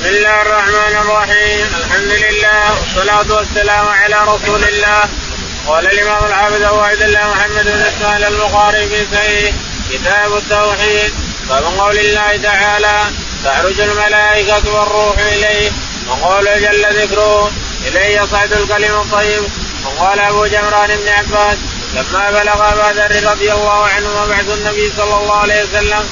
بسم الله الرحمن الرحيم الحمد لله والصلاة والسلام على رسول الله قال الإمام الحافظ أبو عبد الله محمد بن إسماعيل البخاري في سيره كتاب التوحيد باب قول الله تعالى تعرج الملائكة والروح إليه وقال جل ذكره إليه يصعد الكلم الطيب وقال أبو جمران بن عباس لما بلغ أبا ذر رضي الله عنه وبعث النبي صلى الله عليه وسلم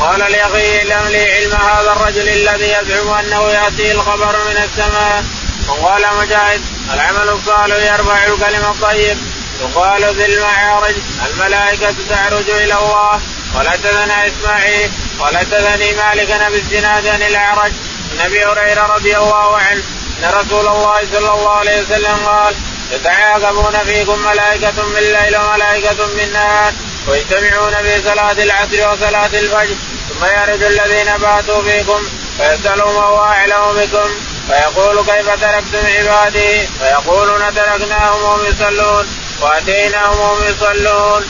قال لأخيه اعلم لي علم هذا الرجل الذي يزعم أنه يأتيه الخبر من السماء. وقال مجاهد العمل الصالح يرفع الكلم الطيب. يقال ذي المعارج الملائكة تعرج إلى الله. ولدثنا إسماعيل ولدثني مالك بن الزناد عن الأعرج عن أبي هريرة رضي الله عنه أن رسول الله صلى الله عليه وسلم قال يتعاقبون فيكم ملائكة بالليل وملائكة بالنهار ويجتمعون في صلاة العصر وصلاة الفجر ثم يرد الذين باتوا فيكم فيسألهم وهو أعلم بكم فيقول كيف تركتم عبادي فيقولون تركناهم وهم يصلون وأتيناهم وهم يصلون.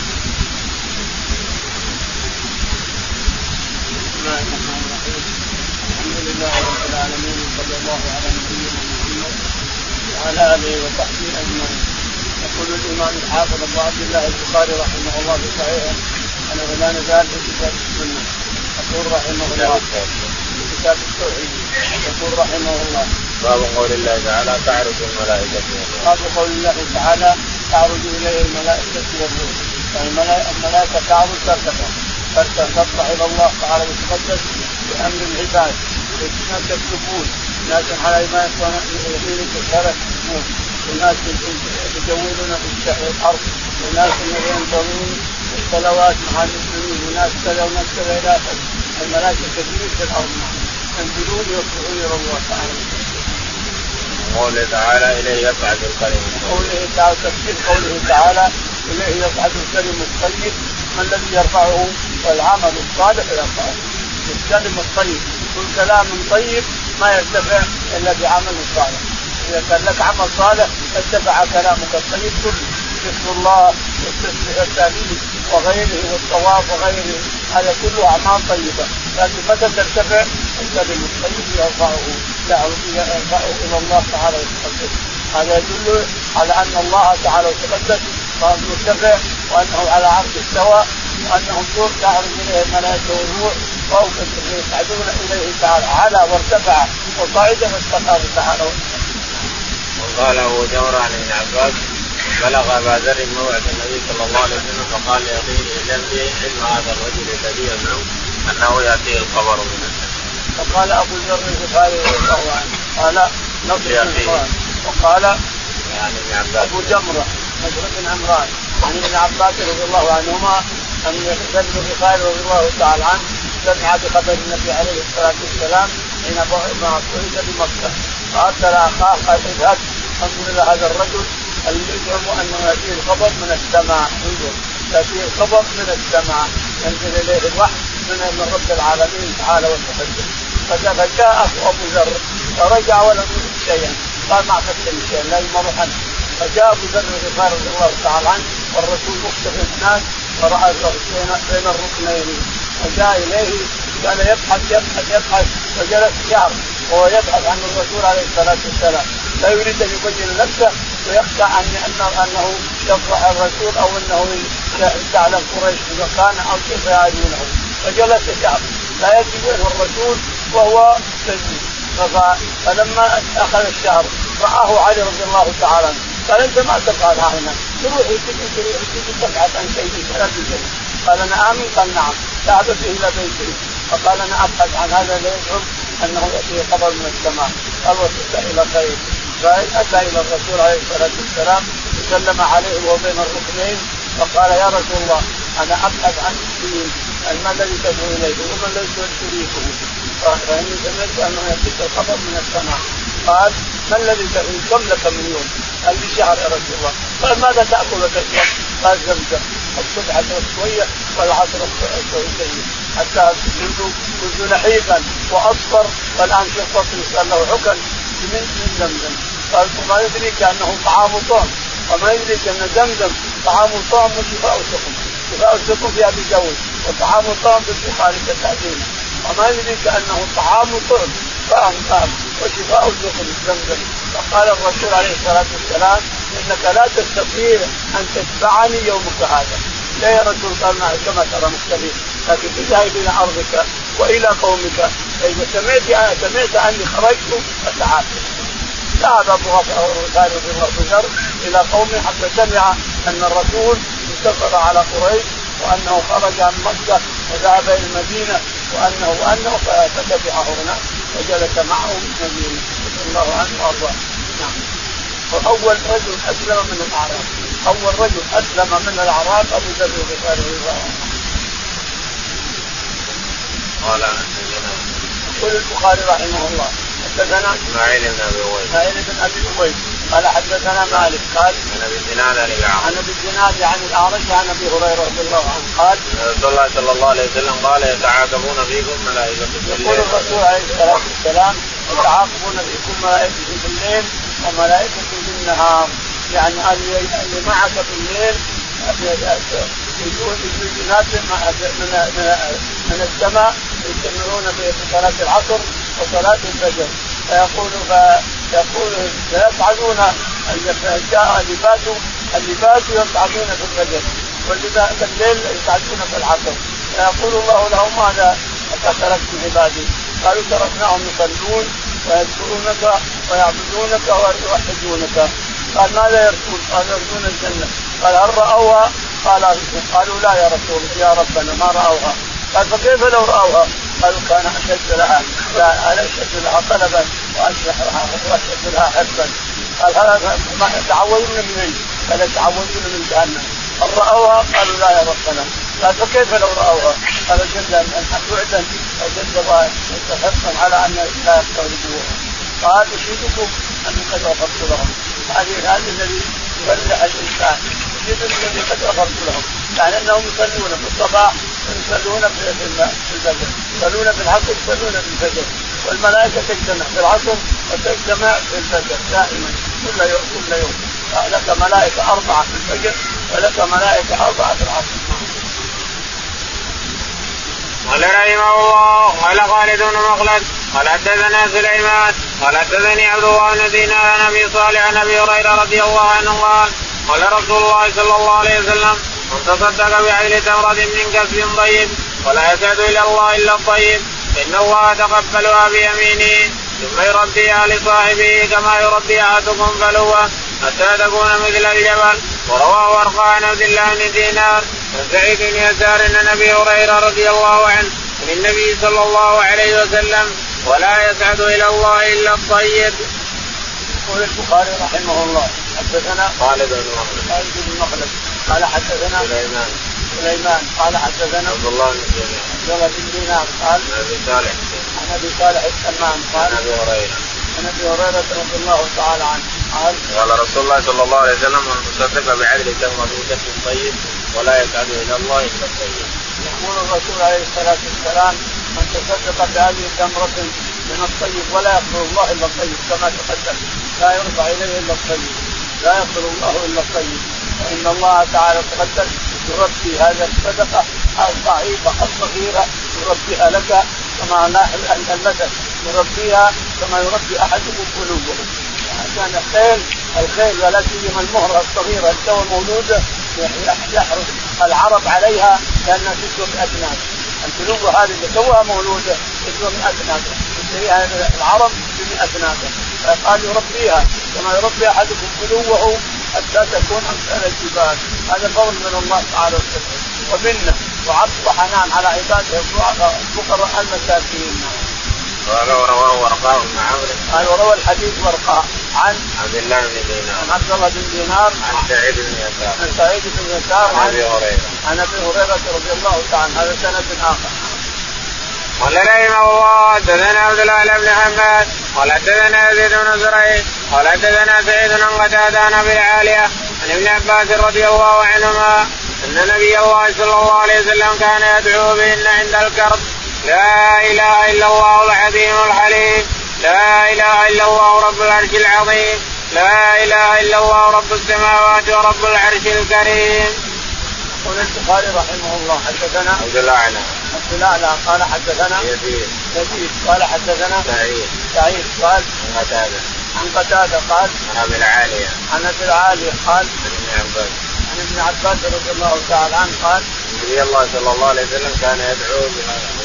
الحمد لله رب العالمين وصلى الله على نبينا محمد وعلى آله وصحبه أجمعين يقول الامام الحافظ ابو عبد الله البخاري رحمه الله في صحيحه. أنا لا نزال في كتاب السنة. يقول رحمه الله. في كتاب التوحيد. يقول رحمه الله. باب قول الله تعالى تعرج الملائكة باب قول الله تعالى تعرج إليه الملائكة والروح. يعني الملائكة تعرج ترتفع. ترتفع إلى الله تعالى وتقدس بأمر العباد. الناس يكتبون. ناس على ما يمينك وشرك يكتبون وناس يجولون في الأرض وناس ينظرون الصلوات مع المسلمين وناس كذا وناس كذا إلى آخره. الملائكة كثير في الأرض. ينزلون يرفعون إلى الله تعالى. قوله تعالى إليه يصعد الكلم قوله تعالى تفسير قوله تعالى إليه يصعد الكلم الطيب. ما الذي يرفعه؟ والعمل الصالح يرفعه. الكلم الطيب. كل كلام طيب ما يرتفع إلا بعمل صالح. اذا كان لك عمل صالح ارتفع كلامك الطيب كله. ذكر الله والتهليل وغيره والطواف وغيره. هذا كله أعمال طيبة. لكن متى ترتفع؟ الكلم الطيب يرفعه. يرفعه إلى الله تعالى وتقدس هذا يدل على أن الله تعالى وتقدس مرتفع وأنه على عرش استوى وأنه طول تعرج إليه الملائكة والروح فوق يصعدون إليه تعالى. على وارتفع وصعد فاستقر تعالى وقال أبو جمره عن ابن عباس بلغ أبا ذر موعد النبي صلى الله عليه وسلم فقال اعلم لي علم هذا الرجل الذي يزعم أنه يأتيه الخبر من السماء. فقال أبو ذر الغفاري رضي الله عنه قال نصر وقال يعني ابن عباس. أبو جمرة نصر بن عمران عن ابن عباس رضي الله عنهما ان ذر الغفاري رضي الله تعالى عنه سمع بخبر النبي عليه الصلاة والسلام حين بعث بمكة فأرسل أخاه قال اذهب. انظر إلى هذا الرجل الذي يزعم أنه يأتيه الخبر من السماء. انظر. يأتيه الخبر من السماء. ينزل إليه الوحي من رب العالمين تعالى وتقدم فجاء ابو ذر؟ فرجع ولم يجد شيئا. قال ما اخذت شيئا. لا يمر عنه. فجاء أبو ذر رضي الله تعالى عنه. والرسول مختفي الناس. فرأى بين الركنين. فجاء إليه. كان يبحث يبحث يبحث. فجلس شهر وهو يبحث عن الرسول عليه الصلاة والسلام. لا يريد أن يبين نفسه ويخشى أن أنه انه الرسول أو أنه تعلم قريش مكان أو كيف يعادونه فجلس شهر لا يجد الرسول وهو سجين فلما أخذ الشهر رآه علي رضي الله تعالى قال أنت ما ها هنا؟ تروح تروح تبحث عن سيدك ولا تجد قال أنا امن قال نعم. ذهب به إلى بيته فقال أنا ابحث عن هذا لا يزعم أنه ياتيه خبر من السماء قال وصلت إلى خير. فاتى إلى الرسول عليه الصلاة والسلام وسلم عليه وهو بين الركنين فقال يا رسول الله أنا أبحث عن الدين ما الذي تدعو إليه وما الذي تريده فاني سمعت انه ياتيك الخبر من السماء. قال ما الذي تدعو؟ كم لك من يوم؟ قال لي شهر يا رسول الله. قال ماذا تأكل وتشرب؟ قال زمزم الصبح أشرب شوية والعصر شوية حتى كنت كنت نحيفا واصفر والآن شربت يسال له حكم من زمزم قال وما يدريك انه طعام طعم وما يدريك ان زمزم طعام طعم وشفاء سقم شفاء سقم في ابي داود وطعام طعم في البخاري كالتعديل. وما يدريك انه طعام طعم فهم فهم وشفاء الجسم زمزم فقال الرسول عليه الصلاة والسلام إنك لا تستطيع أن تتبعني يومك هذا. لا يا رسول قال كما ترى مختلف لكن اذهب إلى أرضك وإلى قومك. فإذا سمعت سمعت أني خرجت فتعال. ذهب أبو غفار بن ذر إلى قومه حتى سمع أن الرسول انتصر على قريش وأنه خرج عن مكة وذهب إلى المدينة وانه وأنه فتبعه هنا. وجلس معه في المدينة. رضي الله عنه وأرضاه. نعم. واول رجل أسلم من الأعراب. أول رجل أسلم من الأعراب أبو ذر الغفاري رضي الله عنه. قال يقول البخاري رحمه الله. حدثنا إسماعيل بن أبي أويس. إسماعيل بن أبي أويس. قال حدثنا مالك. قال عن أبي الزناد عن الاعرج عن أبي الزناد عن الأعرج عن أبي هريرة رضي الله عنه. قال رسول الله صلى الله عليه وسلم قال يتعاقبون فيكم ملائكة يقول الرسول عليه الصلاة والسلام يتعاقبون فيكم ملائكة في الليل وملائكة في النهار. يعني اللي معك في الليل يجون ناس من من السماء يجتمعون في صلاة العصر. وصلاة الفجر. فيقول فيقول فيصعدون جاء اللباس اللباس يصعدون في الفجر. واللباس الليل يصعدون في العصر. فيقول الله لهم ماذا تركتم عبادي قالوا تركناهم يصلون ويذكرونك ويعبدونك ويوحدونك. قال ماذا يرجون؟ قال يرجون الجنة. قال هل رأوها؟ قال قالوا لا يا رسول يا ربنا ما رأوها. قال فكيف لو رأوها؟ قالوا كان اشد لها لا اشد لها طلبا واشد لها حرصا قال هذا يتعوذون من اين؟ قال يتعوذون من جهنم هل رأوها؟ قالوا لا يا ربنا قال فكيف لو رأوها؟ قال جل بعدا وجد حرصا على أن لا يستوردوها قال أشهدكم أني قد غفرت لهم هذه هذا الذي يفرح الإنسان يشهد الذي قد غفرت لهم يعني أنهم يصلون في الصباح يصلون في الفجر يصلون في العصر يصلون في الفجر والملائكة تجتمع في العصر وتجتمع في الفجر دائما كل يوم كل يوم. لك ملائكة أربعة في الفجر ولك ملائكة أربعة في العصر. قال رحمه الله قال خالد بن مخلد قال حدثنا سليمان قال حدثني عبد الله بن دينار عن أبي صالح عن أبي هريرة رضي الله عنه قال قال رسول الله صلى الله عليه وسلم من تصدق بعدل تمرة من كسب طيب ولا يسعد إلى الله إلا الطيب إن الله تقبلها بيمينه ثم يربيها لصاحبه كما يربي أحدكم فلوه. حتى تكون مثل الجبل. ورواه ورقه عن عبد الله بن دينار. عن سعيد بن يسار أن ابي هريرة رضي الله عنه عن النبي صلى الله عليه وسلم ولا يسعد إلى الله إلا الطيب. يقول البخاري رحمه الله حدثنا خالد بن مخلد. خالد بن مخلد. قال حدثنا سليمان. سليمان. قال حدثنا عبد الله بن دينار عبد الله بن دينار. قال عن أبي صالح. عن أبي صالح السمان قال عن أبي هريرة. عن أبي هريرة رضي الله تعالى عنه. قال قال رسول الله صلى الله عليه وسلم من تصدق بعدل تمر من كسب طيب ولا يسعد إلى الله إلا الطيب. يقول الرسول عليه الصلاة والسلام من تصدق بهذه تمرة من الطيب ولا يقبل الله إلا الطيب كما تقدم. لا يرفع إليه إلا الطيب. لا يقبل الله إلا الطيب. وإن الله تعالى تقدم يربي هذه الصدقة الضعيفه الصغيره يربيها لك كما المثل يربيها كما يربي أحدكم قلوبه. عشان الخيل الخيل ولا سيما المهرة الصغيرة التو مولوده يحرص العرب عليها لانها تسوى بأجناس القلوب هذه اللي توها مولودة تسوى 100 ناقه يشتريها العرب ب 100 ناقه فقال يربيها كما يربي أحدكم قلوبه حتى تكون أمثال الجبال هذا فضل من الله تعالى ومنه وعطف وحنان على عباده الفقراء المساكين. رواه ورقاء بن عمرو. قال وروى الحديث ورقاء عن عبد الله بن دينار. عن عبد الله بن دينار. عن سعيد بن يسار. عن سعيد بن يسار. عن أبي هريرة. عن أبي هريرة رضي الله تعالى هذا سند آخر. قال رحمه الله حدثنا عبد الله بن حماد قال حدثنا يزيد بن زريع قال حدثنا سعيد بن قتادة عن أبي العالية عن ابن عباس رضي الله عنهما أن نبي الله صلى الله عليه وسلم كان يدعو بهن عند الكرب. لا إله إلا الله العظيم الحليم. لا إله إلا الله رب العرش العظيم. لا إله إلا الله رب السماوات ورب العرش الكريم. يقول البخاري رحمه الله حدثنا عبد الله لا قال حدثنا يزيد. يزيد. قال حدثنا سعيد. سعيد. قال عن قتادة. عن قتادة قال عن أبي العالية. عن أبي العالي قال عن ابن عباس. عن ابن عباس رضي الله تعالى عنه قال النبي الله صلى الله عليه وسلم كان يدعو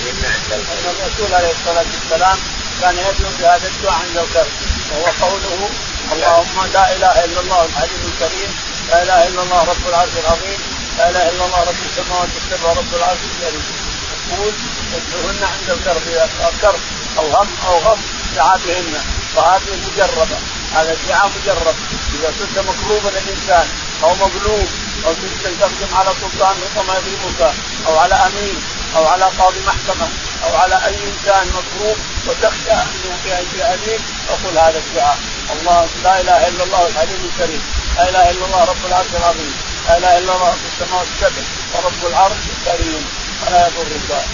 إن الفجر الرسول عليه الصلاة والسلام كان يدعو بهذا الدعاء عند الكرب وهو قوله اللهم لا إله إلا الله الحليم الكريم لا إله إلا الله رب العرش العظيم لا إله إلا الله رب السماوات السبع رب العرش الكريم. يقول ادعوهن عند الكرب أو هم أو غم دعا بهن وهذه مجربة. هذا ادعاء مجرب. إذا كنت مكروبا الانسان أو مغلوب أو تريد تقدم على سلطان ربما يظلمك أو على امير أو على قاضي محكمة أو على أي إنسان مكروب وتخشى انه في عليك فقل هذا الدعاء الله لا إله إلا الله الحليم الكريم. لا إله إلا الله رب العرش العظيم. لا إله إلا الله رب السماوات السبع. ورب العرش الكريم. فلا يضرك.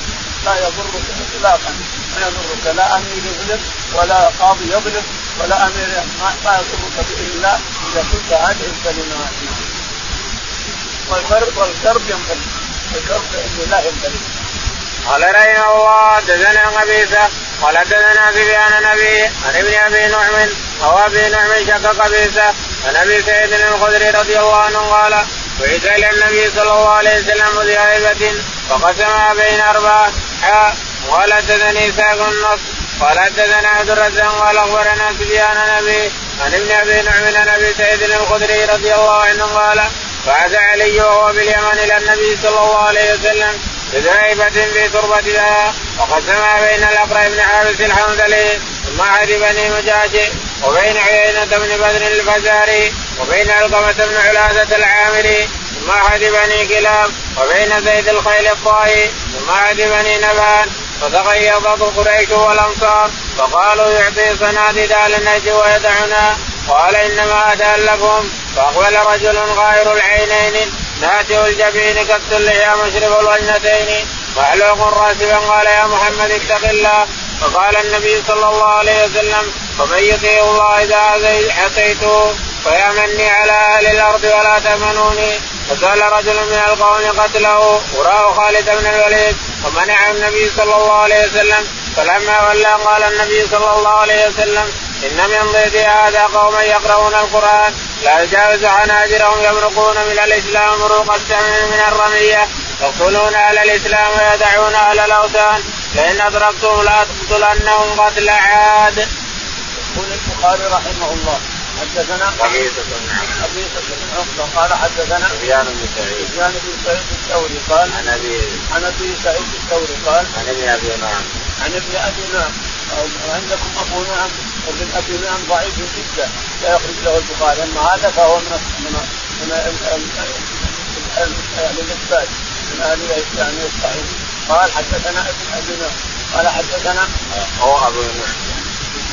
لا يضرك اطلاقا. ما يضرك لا أمير يظلم ولا قاضي يظلم ولا أمير ما يضرك الله إذا قلت هذه الكلمات والكرب والكرب ينقلب. الكرب باذن الله ينقلب. قال رحمه الله حدثنا قبيصة. قال حدثنا سفيان نبي عن ابن أبي نعم. أو أبي نعم شك قبيصة. عن أبي سعيد الخدري رضي الله عنه قال بعث إلى النبي صلى الله عليه وسلم بهيبه فقسمها بين أربعة. حاء قال حدثني ساق النص قال حدثنا عبد الرزاق قال أخبرنا سفيان نبي عن ابن أبي نعم عن أبي سعيد الخدري رضي الله عنه قال بعث علي وهو باليمن إلى النبي صلى الله عليه وسلم بذائبة في تربتها وقسمها بين الأقرع بن حابس الحنظلي ثم عهد بني مجاشي وبين عيينة بن بدر الفزاري وبين علقمة بن علازة العامري ثم عهد بني كلاب وبين زيد الخيل الطائي ثم عهد بني نبان فتغيظت قريش والأنصار فقالوا يعطي صناديد على النجد ويدعنا قال إنما ادلكم فأقبل رجل غائر العينين ناتئ الجبين كبت اللحية مشرب الوجنتين معلوق راسبا قال يا محمد اتق الله فقال النبي صلى الله عليه وسلم ومن يطيع الله إذا حكيته فيامني على أهل الأرض ولا تأمنوني. فسأل رجل من القوم قتله وراه خالد بن الوليد ومنع النبي صلى الله عليه وسلم فلما ولى قال النبي صلى الله عليه وسلم إن من ضيف هذا قوما يقرؤون القرآن لا يجاوز حناجرهم يمرقون من الإسلام مروق السمع من الرمية يقتلون أهل الإسلام ويدعون أهل الأوثان لئن أدركتم لا تقتلنهم قتل عاد. يقول البخاري رحمه الله حدثنا قبيصة بن قبيصة بن عقبة قال حدثنا سفيان بن سعيد. سفيان بن سعيد الثوري قال عن أبي عن أبي سعيد الثوري قال عن ابن أبي نعم. عن ابن أبي نعم. عندكم أبو نعم وابن أبي نعم ضعيف جدا لا يخرج له البخاري. أما هذا فهو من من من أهل الإثبات من أهل يعني الصحيح. قال حدثنا ابن أبي نعم. قال حدثنا هو أبو نعم.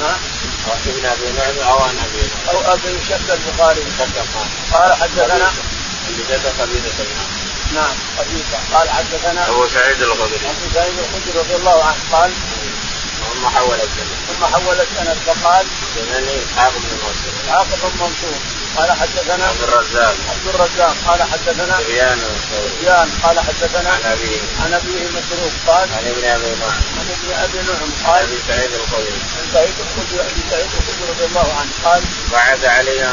ها؟ أو ابن أبي نعم أو عن ابي نعم. أو ابي شك البخاري. صدق قال حدثنا قبيلة بن نعم قبيصة قال حدثنا أبو سعيد الخدري. أبو سعيد الخدري رضي الله عنه. قال ثم حول السنة ثم حول السند فقال سنني اسحاق بن منصور. عاقب بن منصور. قال حدثنا عبد الرزاق. عبد الرزاق. قال حدثنا سفيان سفيان. قال حدثنا عن ابي عن أبيه مسروق قال عن ابن أبي نعم. عن ابن أبي نعم. قال أبي سعيد الخدري. عن سعيد الخدري. أبي سعيد الخدري رضي الله عنه. قال بعث علي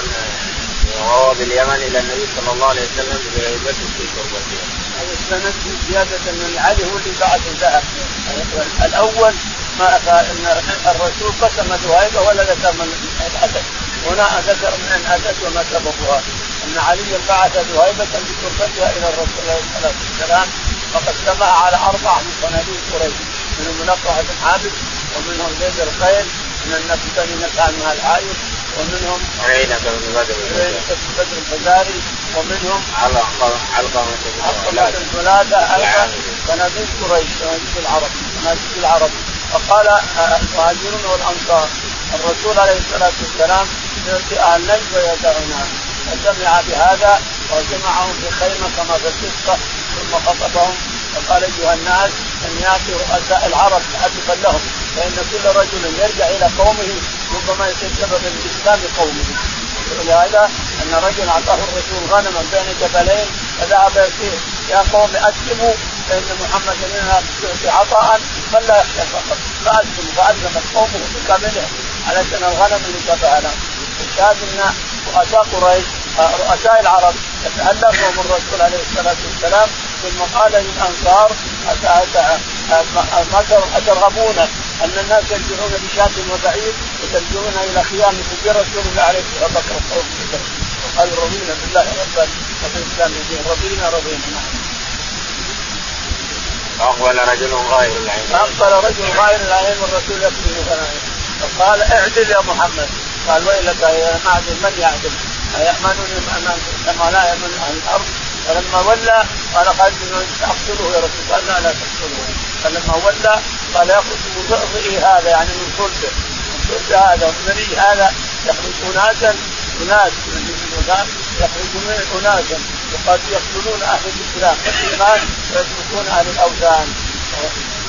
وهو باليمن إلى النبي صلى الله عليه وسلم بغيبة في تربته هذا السند زيادة من علي هو اللي بعث الذهب الأول ما الرسول قسم ذهيبه ولا ذكر من الاسد هنا ذكر من الاسد وما سببها إن علي بعث ذهيبة بتربتها إلى الرسول عليه الصلاة والسلام فقسمها على أربع من صناديق قريش منهم منقع بن عابد ومنهم زيد الخيل من النبي بني نفع من العايش ومنهم عينة بن بدر. بن بدر الفزاري ومنهم علقمة علقمة بن أيضا العامري. صناديق قريش صناديق العرب صناديق العرب. فقال المهاجرون والأنصار الرسول عليه الصلاة والسلام يؤتي أهل نجد ويدعونا. فسمع بهذا وجمعهم في خيمة كما في القصة ثم خطبهم وقال أيها الناس إن يأتي رؤساء العرب تعرفا لهم فإن كل رجل يرجع إلى قومه ربما يصير سببا لإسلام قومه. ولهذا أن رجل أعطاه الرسول غنما بين جبلين فذهب يا قوم أسلموا فإن محمدا يعطي عطاء من لا يخشى الفقر فاسلم فاسلمت قومه بكاملهم علشان الغنم اللي تبع لهم الشاهد ان رؤساء قريش رؤساء العرب. تألفهم الرسول عليه الصلاة والسلام ثم قال للانصار أترغبون أن الناس يرجعون بشاة وبعير وترجعون إلى خيام سجن رسول الله عليه الصلاة والسلام. وقالوا رضينا بالله ربا وبالاسلام دين رضينا رضينا. نعم. فأقبل رجل غائر العين فأقبل رجل غائر العين والرسول يكتب غنائم فقال اعدل يا محمد. قال ويلك يا معدل من يعدل؟ أيأمنني كما لا يأمن أهل الأرض؟ فلما ولى قال خالد أقتله يا رسول قال لا لا تقتله. فلما ولى قال يخرج من هذا يعني من صلبه. من صلب هذا ومن هذا يخرج أناسا أناس يخرج من أناسا. وقد يقتلون أهل الإسلام والإيمان ويتركون أهل الأوثان.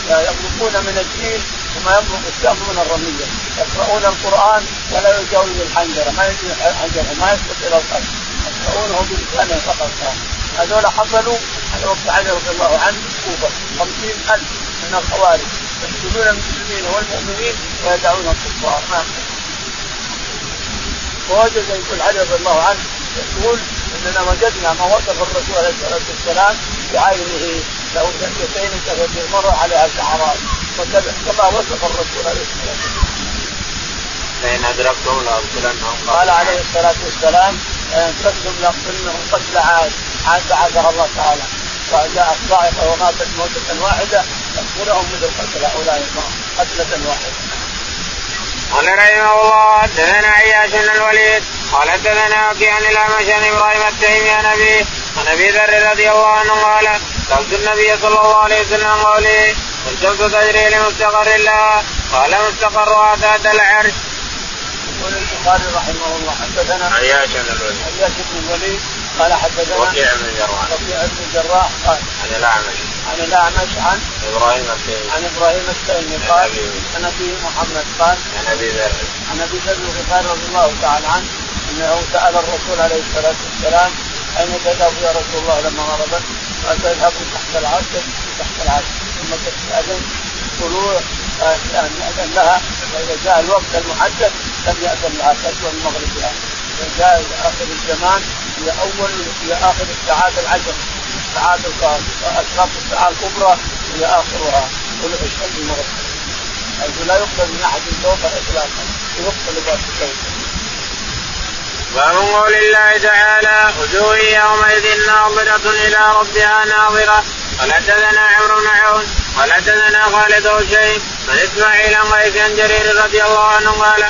يملكون من الدين وما يملك السهم من الرمية. يقرؤون القرآن ولا يجاوز الحنجره ما يجوز الحنجره ما يسقط إلى الأرض يقرؤونه بلسانه فقط. هذول حصلوا على وقت علي رضي الله عنه كوفه خمسين ألف من الخوارج. يقتلون المسلمين والمؤمنين ويدعون الكفار. ما ووجد يقول علي رضي الله عنه يقول اننا وجدنا ما وصف الرسول عليه الصلاة والسلام بعينه له سنتين مر عليها شعرات كما وصف الرسول عليه الصلاة والسلام. فإن أدركتم لأقتلنهم قال عليه الصلاة والسلام إن أدركتم لأقتلنهم قتل عاد عاد بعثها الله تعالى. فجاءت الصاعقة وماتت موتة واحدة يقتلهم مثل قتل هؤلاء قتلة واحدة. قال رحمه الله حدثنا عياش بن الوليد قال حدثنا وكيع عن الأعمش عن إبراهيم التيمي عن أبي عن أبي ذر رضي الله عنه قال سالت النبي صلى الله عليه وسلم قولي والشمس تجري لمستقر لها قال مستقرها تحت العرش. يقول البخاري رحمه الله حدثنا عياش بن الوليد. عياش بن الوليد قال حدثنا وكيع بن الجراح. وكيع بن الجراح قال عن الأعمش. عن الأعمش عن إبراهيم التيمي. عن إبراهيم التيمي قال عن أبي محمد قال عن أبي ذر. عن أبي ذر الغفاري رضي الله تعالى عنه انه سال الرسول عليه الصلاة والسلام أين تذهب يا رسول الله لما غربت؟ قال تذهب تحت العرش تحت العرش. ثم تستأذن طلوع يعني يأذن لها فإذا جاء الوقت المحدد لم يأذن لها تسوى المغرب لها إذا جاء آخر الزمان هي أول هي آخر الساعات العشر الساعات أشراط الساعة الكبرى هي آخرها طلوع الشمس المغرب. حيث لا يقبل من أحد فوق إطلاقا يقبل بعد باب قول الله تعالى وجوه يومئذ ناظرة إلى ربها ناظرة. قال حدثنا عمرو بن عون قال حدثنا خالد شيء عن إسماعيل عن قيس جرير رضي الله عنه قال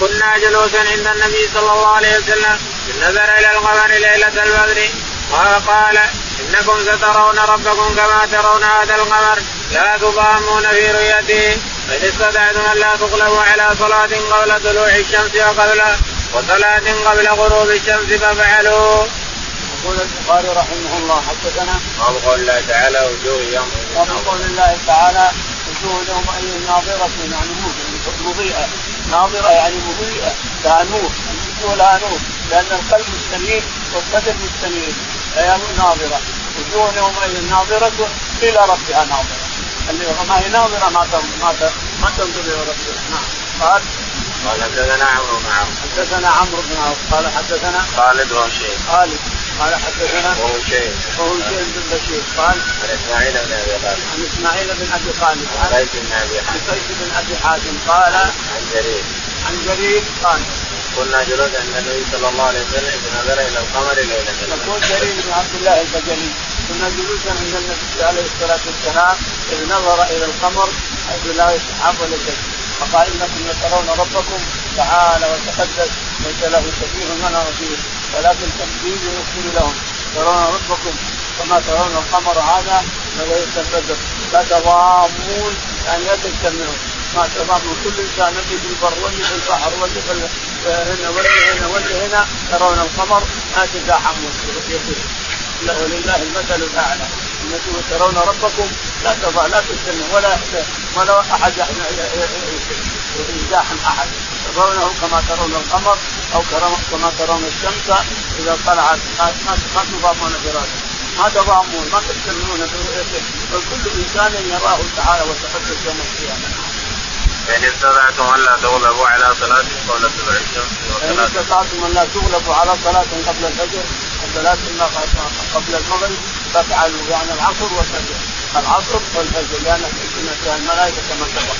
كنا جلوسا عند النبي صلى الله عليه وسلم نظر إلى القمر ليلة البدر وقال إنكم سترون ربكم كما ترون هذا القمر لا تضامون في رؤيته فإن استطعتم أن لا تغلبوا على صلاة قبل طلوع الشمس وقبل وصلاة قبل غروب الشمس ففعلوا. يقول البخاري رحمه الله حدثنا. باب قول الله تعالى وجوه يوم. باب قول الله تعالى وجوه يومئذ ناظرة يعني مضيئة. ناظرة يعني مضيئة لها نور. الوجوه لها نور لأن القلب مستنير والبدن مستنير فهي ناظرة. وجوه يومئذ ناظرة إلى ربها ناظرة. اللي ما هي ناظرة ما ما ما تنظر إلى ربها نعم. قال قال حدثنا عمرو بن عوف. حدثنا عمرو بن عوف. قال حدثنا خالد وهشيم خالد. قال حدثنا وهشيم وهشيم بن بشير. قال عن إسماعيل بن أبي خالد. عن إسماعيل بن أبي خالد. عن قيس بن أبي عن حاتم قيس بن أبي حاتم قال عن جرير. عن جرير. قال كنا جلوس عند النبي صلى الله عليه وسلم إذ نظر إلى القمر ليلة يقول جرير بن عبد الله البجلي. كنا جلوسا عند النبي عليه الصلاه والسلام إذ نظر إلى القمر. حيث لا يسحب ولا شيء فقال انكم لترون ربكم تعالى وتقدس ليس له شبيه ولا نظير ولكن تنفيذ يغفر لهم. ترون ربكم كما ترون القمر هذا ليله البدر. لا تضامون يعني لا تجتمعون ما تضامون كل إنسان في البر واللي في البحر واللي في هنا واللي هنا واللي هنا. ترون القمر ما تزاحمون ولله المثل الأعلى. إنكم ترون ربكم لا تضع لا تجتمع ولا ولا أحد يزاحم أحد. ترونه كما ترون القمر أو كما ترون الشمس إذا طلعت. ما تضامون براسه. ما تضامون ما برؤيته. بل كل إنسان يراه تعالى وتقدس يوم القيامة. فإن استطعتم ألا تغلبوا على صلاة قبل طلوع الشمس فإن استطعتم لا تغلبوا على صلاة قبل الفجر. وصلاة قبل المغرب. فافعلوا يعني العصر والفجر. العصر والفجر لأن فيها الملائكة كما سبق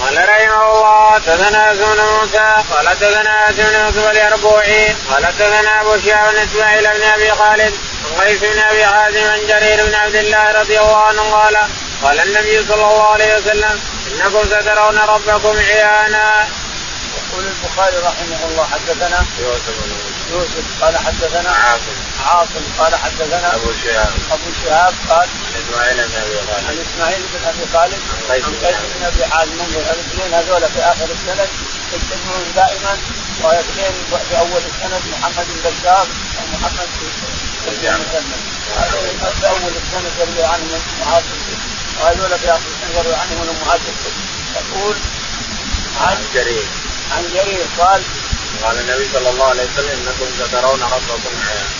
قال رحمه الله تثنى بن موسى قال تثنى بن يوسف اليربوعي قال تثنى ابو شهاب بن إسماعيل بن أبي خالد قيس بن أبي حازم عن جرير بن عبد الله رضي الله عنه قال قال النبي صلى الله عليه وسلم إنكم سترون ربكم عيانا. يقول البخاري رحمه الله حدثنا يوسف يوسف قال حدثنا عاصم. عاصم قال حدثنا أبو شهاب. أبو شهاب قال إسماعيل بن أبي خالد. عن إسماعيل بن أبي خالد. عن قيس بن أبي حازم الاثنين؟ هذول في آخر السند. يجتمعون دائما. واثنين في اول السند محمد بن بشار ومحمد بن مسلم هذول في أول السند يروي عنهم معاصم وهذول في آخر السند يروي عنهم المعاصم يقول عن جرير. عن جرير قال قال النبي صلى الله عليه وسلم إنكم سترون ربكم عيانا.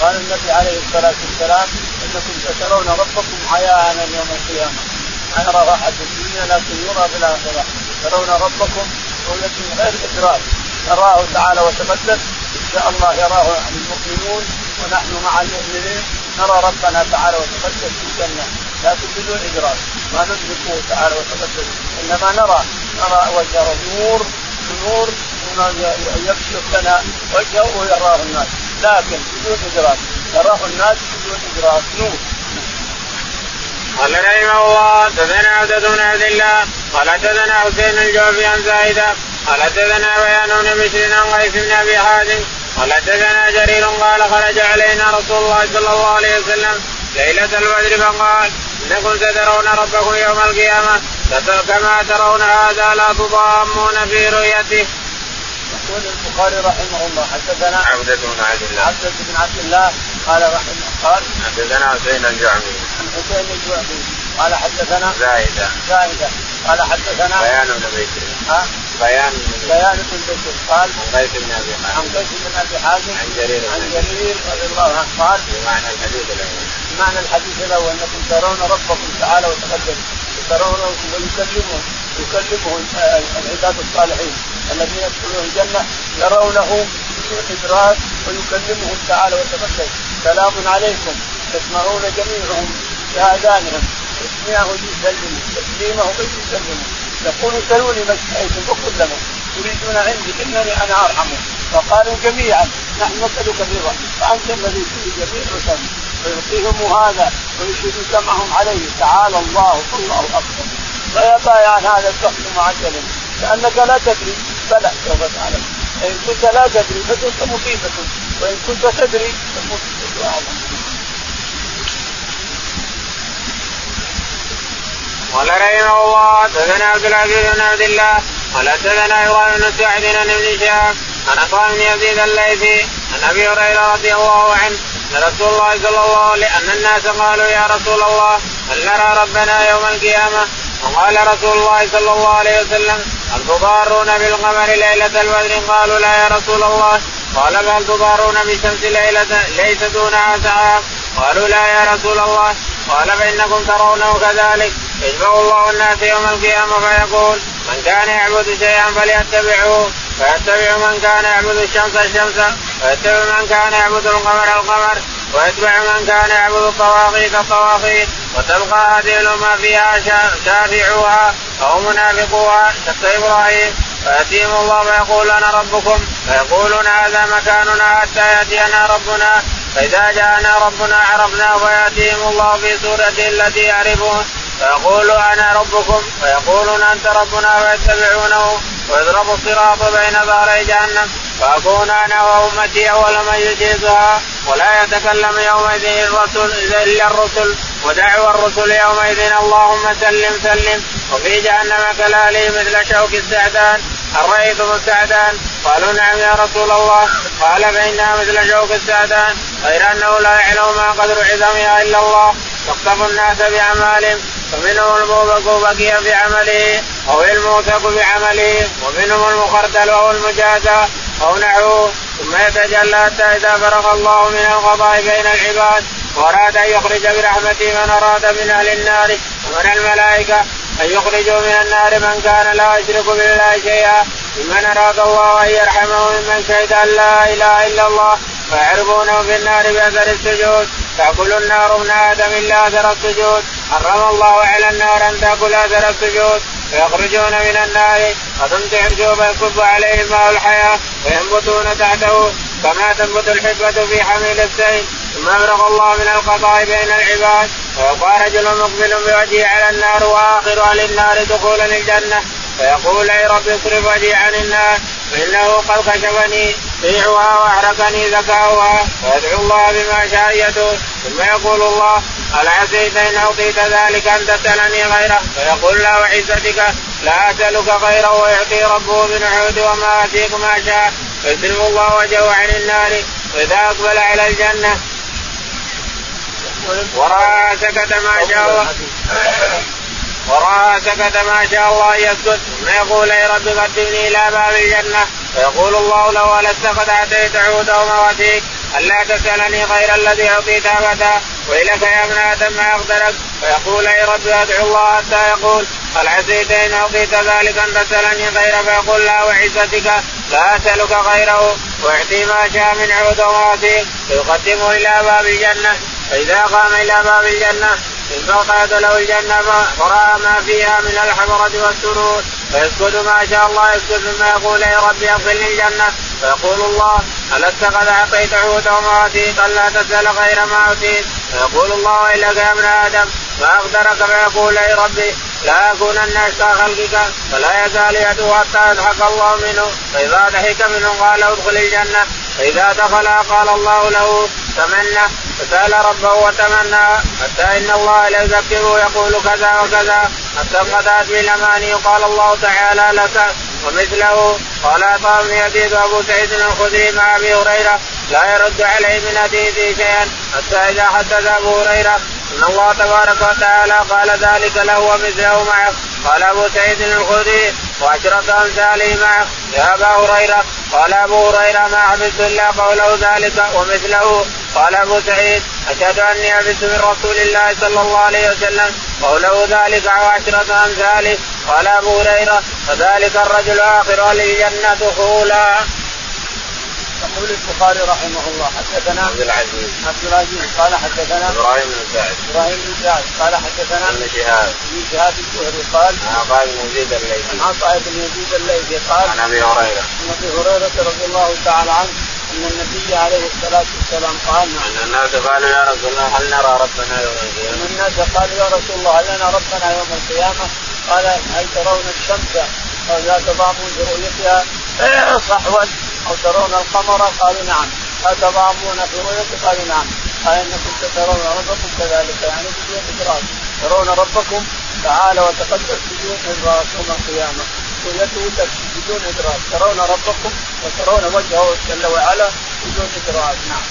قال النبي عليه الصلاة والسلام إنكم سترون ربكم عيانا يوم القيامة. نرى راحة الدنيا لكن يرى في الآخرة. ترون ربكم ولكن غير إدراك. نراه تعالى وتقدس إن شاء الله يراه المؤمنون ونحن مع المؤمنين. نرى ربنا تعالى وتقدس في الجنة. لكن بدون إدراك. ما ندركه تعالى وتقدس إنما نرى. نرى وجه نور. نور يكشف لنا وجهه ويراه الناس. لكن بدون إدراك يراه الناس بدون إدراك. نور. قال رحمه الله تزنى عبدة بن عبد الله قال تزنى حسين الجوفي عن زايدة قال تزنى بيان بن بشر عن قيس بن أبي حازم قال تزنى جرير قال خرج علينا رسول الله صلى الله عليه وسلم ليلة البدر فقال إنكم سترون ربكم يوم القيامة كما ترون هذا لا تضامون في رؤيته. يقول البخاري رحمه الله حدثنا عبدة بن عبد الله. عبدة بن عبد الله قال رحمه قال حدثنا حسين الجعمي عن حسين الجعمي قال حدثنا زايدة. زايدة قال حدثنا بيان بن بشر. ها؟ بيان بيان بن بشر. قال عن قيس بن أبي حازم. عن قيس بن أبي حازم عن جرير عن جرير رضي الله عنه قال بمعنى الحديث الأول. معنى الحديث الأول أنكم ترون ربكم تعالى وتقدم. ترونه ويكلمهم يكلمهم العباد الصالحين الذين يدخلون الجنة يرونه ادراك ويكلمهم تعالى وتقدم. سلام عليكم. تسمعون جميعهم بأذانهم. تسمعه يسلم تسليمه يسلم يقول سلوني ما اشتهيتم فقل لهم يريدون عندي إنني أنا أرحمه. فقالوا جميعا نحن نسألك الرضا فأنت الذي تريد جميع الرسل ويعطيهم هذا ويشهد سمعهم عليه. تعالى الله الله أكبر. فيا عن هذا تحكم عجلا لأنك لا تدري. بلى سوف تعلم إن كنت لا تدري فتلك مصيبة. وإن كنت تدري فالمصيبة أعظم. قال رحمه الله حدثنا عبد العزيز بن عبد الله قال حدثنا إبراهيم بن سعد بن ابن شهاب عن عطاء بن يزيد الليثي عن أبي هريرة رضي الله عنه أن رسول الله صلى الله عليه أن الناس قالوا يا رسول الله هل نرى ربنا يوم القيامة؟ وقال رسول الله صلى الله عليه وسلم هل تضارون بالقمر ليلة البدر؟ قالوا لا يا رسول الله. قال بل تضارون بالشمس ليلة ليس دونها سحاب قالوا لا يا رسول الله. قال فإنكم ترونه كذلك. يجمع الله الناس يوم القيامة فيقول من كان يعبد شيئا فليتبعه فيتبع من كان يعبد الشمس الشمس ويتبع من كان يعبد القمر القمر ويتبع من كان يعبد الطواغيت الطواغيت. وتبقى هذه الأمة فيها شافعوها أو منافقوها شق إبراهيم. فيأتيهم الله فيقول أنا ربكم فيقولون هذا مكاننا حتى يأتينا ربنا. فإذا جاءنا ربنا عرفنا فياتيهم الله في سورته التي يعرفون. فيقول أنا ربكم؟ فيقولون أنت ربنا فيتبعونه. ويضرب الصراط بين ظهري جهنم. فأكون أنا وأمتي أول من يجيزها. ولا يتكلم يومئذ الرسل إلا الرسل. ودعوى الرسل يومئذ اللهم سلم سلم. وفي جهنم كلالي مثل شوك السعدان هل رايتم السعدان؟ قالوا نعم يا رسول الله. قال فإنها مثل شوك السعدان غير أنه لا يعلم ما قدر عظمها إلا الله. واقتفوا الناس بأعمالهم فمنهم الموبق بقي بعمله أو الموثق بعمله ومنهم المخردل أو المجازى أو نحوه. ثم يتجلى حتى إذا فرغ الله من القضاء بين العباد وأراد أن يخرج برحمته من أراد من أهل النار ومن الملائكة. أن يخرجوا من النار من كان لا يشرك بالله شيئا ممن أراد الله أن يرحمه ممن شهد أن لا إله إلا الله فيعرفونه في النار بأثر السجود. تأكل النار ابن آدم إلا أثر السجود. حرم الله على النار أن تأكل أثر السجود. فيخرجون من النار فتمسح الجوب يكب عليهم ماء الحياة وينبتون تحته. كما تنبت الحبة في حميل السيل ثم أبرق الله من القضاء بين العباد. ويبقى رجل مقبل بوجهه على النار وآخر أهل النار دخولا الجنة. فيقول أي رب اصرف وجهي عن النار فإنه قد كشفني ريحها وأحرقني ذكاؤها. ويدعو الله بما شاء ثم يقول الله هل عسيت إن أعطيت ذلك ان تسالني غيره؟ فيقول لا وعزتك لا أسألك غيره ويعطي ربه من عود وما اتيك ما شاء. فيسلم الله وجهه عن النار وإذا أقبل على الجنة. وراى سكت ما شاء الله. وراى سكت ما شاء الله يسكت. ثم يقول أي رب قدمني إلى باب الجنة. فيقول الله له لست قد أتيت عود ومواتيك ألا تسألني غير الذي أعطيت أبدا ويلك يا ابن آدم ما أقدرك فيقول أي رب أدعو الله حتى يقول هل عسيت إن أعطيت ذلك أن تسألني غيره فيقول لا وعزتك لا أسألك غيره واعطي ما شاء من عود ومواتيك فيقدمه إلى باب الجنة فإذا قام إلى باب الجنة انفقد له الجنة فراى ما فيها من الحضره والسرور. فيسكت ما شاء الله يسكت ثم يقول يا ربي لي الجنة. فيقول الله ألست قد أعطيت وما أوتيت ألا تسأل غير ما أوتيت. فيقول الله ويلك يا ابن آدم. ما أقدرك فيقول أي ربي لا أكونن أشقى خلقك فلا يزال يدعو حتى يضحك الله منه. فإذا ضحك منه قال ادخل الجنة فإذا دخل قال الله له تمنى فسأل ربه وتمنى حتى إن الله ليذكره يقول كذا وكذا. حتى انقضت بالأماني قال الله تعالى لك ومثله. قال بن يزيد وأبو سعيد الخدري مع أبي هريرة لا يرد عليه من حديثه شيئا حتى إذا حدث أبو هريرة إن الله تبارك وتعالى قال ذلك له ومثله معه. قال أبو سعيد الخدري وعشرة أمثاله معه. يا أبا هريرة قال أبو هريرة ما حفظت إلا قوله ذلك ومثله. قال أبو سعيد أشهد أني حفظت من رسول الله صلى الله عليه وسلم. قوله ذلك وعشرة أمثاله. قال أبو هريرة فذلك الرجل اخر الجنه دخولا. يقول البخاري رحمه الله حدثنا عبد العزيز. عبد العزيز قال حدثنا إبراهيم بن سعد. إبراهيم بن سعد قال حدثنا ابن شهاب ابن شهاب الزهري قال عن عطاء بن يزيد الليثي. عن عطاء بن يزيد الليثي قال عن أبي هريرة. عن أبي هريرة رضي الله تعالى عنه أن النبي عليه الصلاة والسلام قال أن الناس قالوا يا رسول الله هل نرى ربنا يوم القيامة؟ أن الناس قالوا يا رسول الله هل لنا ربنا يوم القيامة؟ قال هل ترون الشمس؟ أو لا تضامون برؤيتها صحوا أو ترون القمر؟ قالوا نعم. اتضامون في رؤيته قالوا نعم. قال إنكم سترون ربكم كذلك. يعني بدون إدراك. ترون ربكم؟ تعالى وتقدس بدون إدراك يوم القيامة. رؤيته بدون إدراك. ترون ربكم؟ وترون وجهه جل وعلا بدون إدراك. نعم.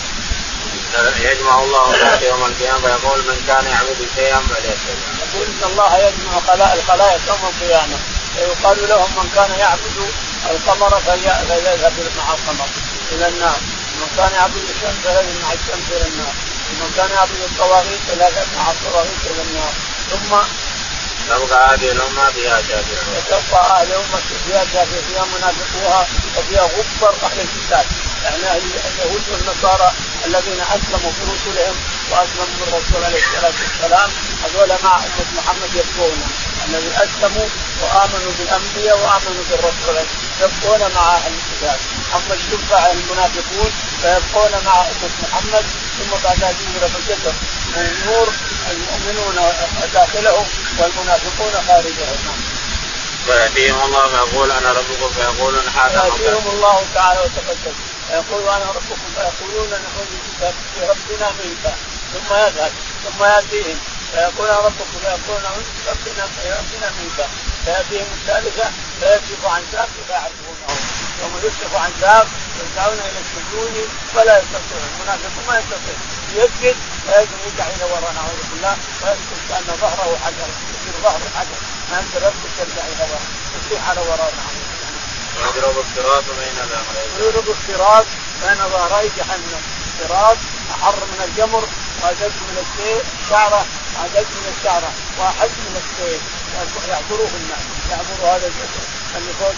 يجمع الله الناس يوم القيامة. فيقول من كان يعبد شيئا فليتبع. يقول إن الله يجمع الخلائق يوم القيامة. فيقال لهم من كان يعبد القمر فليذهب مع القمر إلى النار. ومن كان يعبد الشمس فليذهب مع الشمس إلى النار. ومن كان يعبد الطواغيت فليذهب مع الطواغيت إلى النار. ثم تبقى هذه الأمة فيها شافعون. وتبقى هذه الأمة فيها شافعون فيها منافقوها وفيها غبر أهل الكتاب. يعني اليهود والنصارى الذين أسلموا في رسلهم وأسلموا من الرسول عليه الصلاة والسلام. هذول مع أمة محمد يبقون الذي أسلموا وآمنوا بالأنبياء وآمنوا بالرسول يبقون مع أهل الكتاب. أما الشفع المنافقون فيبقون مع امه محمد ثم بعد ذلك ينزل بالجسر من النور المؤمنون داخلهم والمنافقون خارجهم فيأتيهم الله فيقول أنا ربكم فيقولون هذا يأتيهم الله تعالى وتقدم. فيقول أنا ربكم فيقولون نعوذ بك بربنا منك ثم يذهب ثم يأتيهم. فيقول أنا ربكم فيقولون نعوذ بربنا بربنا منك فيأتيهم الثالثة فيكشف عن ساق فيعرفونه. يوم يكشف عن ساق يدعون إلى السجود فلا يستطيعون المنافقون ما يستطيع. يسجد فيجب يرجع إلى وراء نعوذ بالله. ويسجد كان ظهره حجر يصير ظهره حجر ما يقدر يسجد يرجع إلى وراء. يصيح على وراء نعوذ بالله. ويضرب الصراط بين ظهري ويضرب الصراط بين ظهري جهنم الصراط أحر من الجمر. واشد من السيف شعرة اشد من الشعرة واحد من السيف يعبره الناس يعبر هذا الجسد. اللي فوق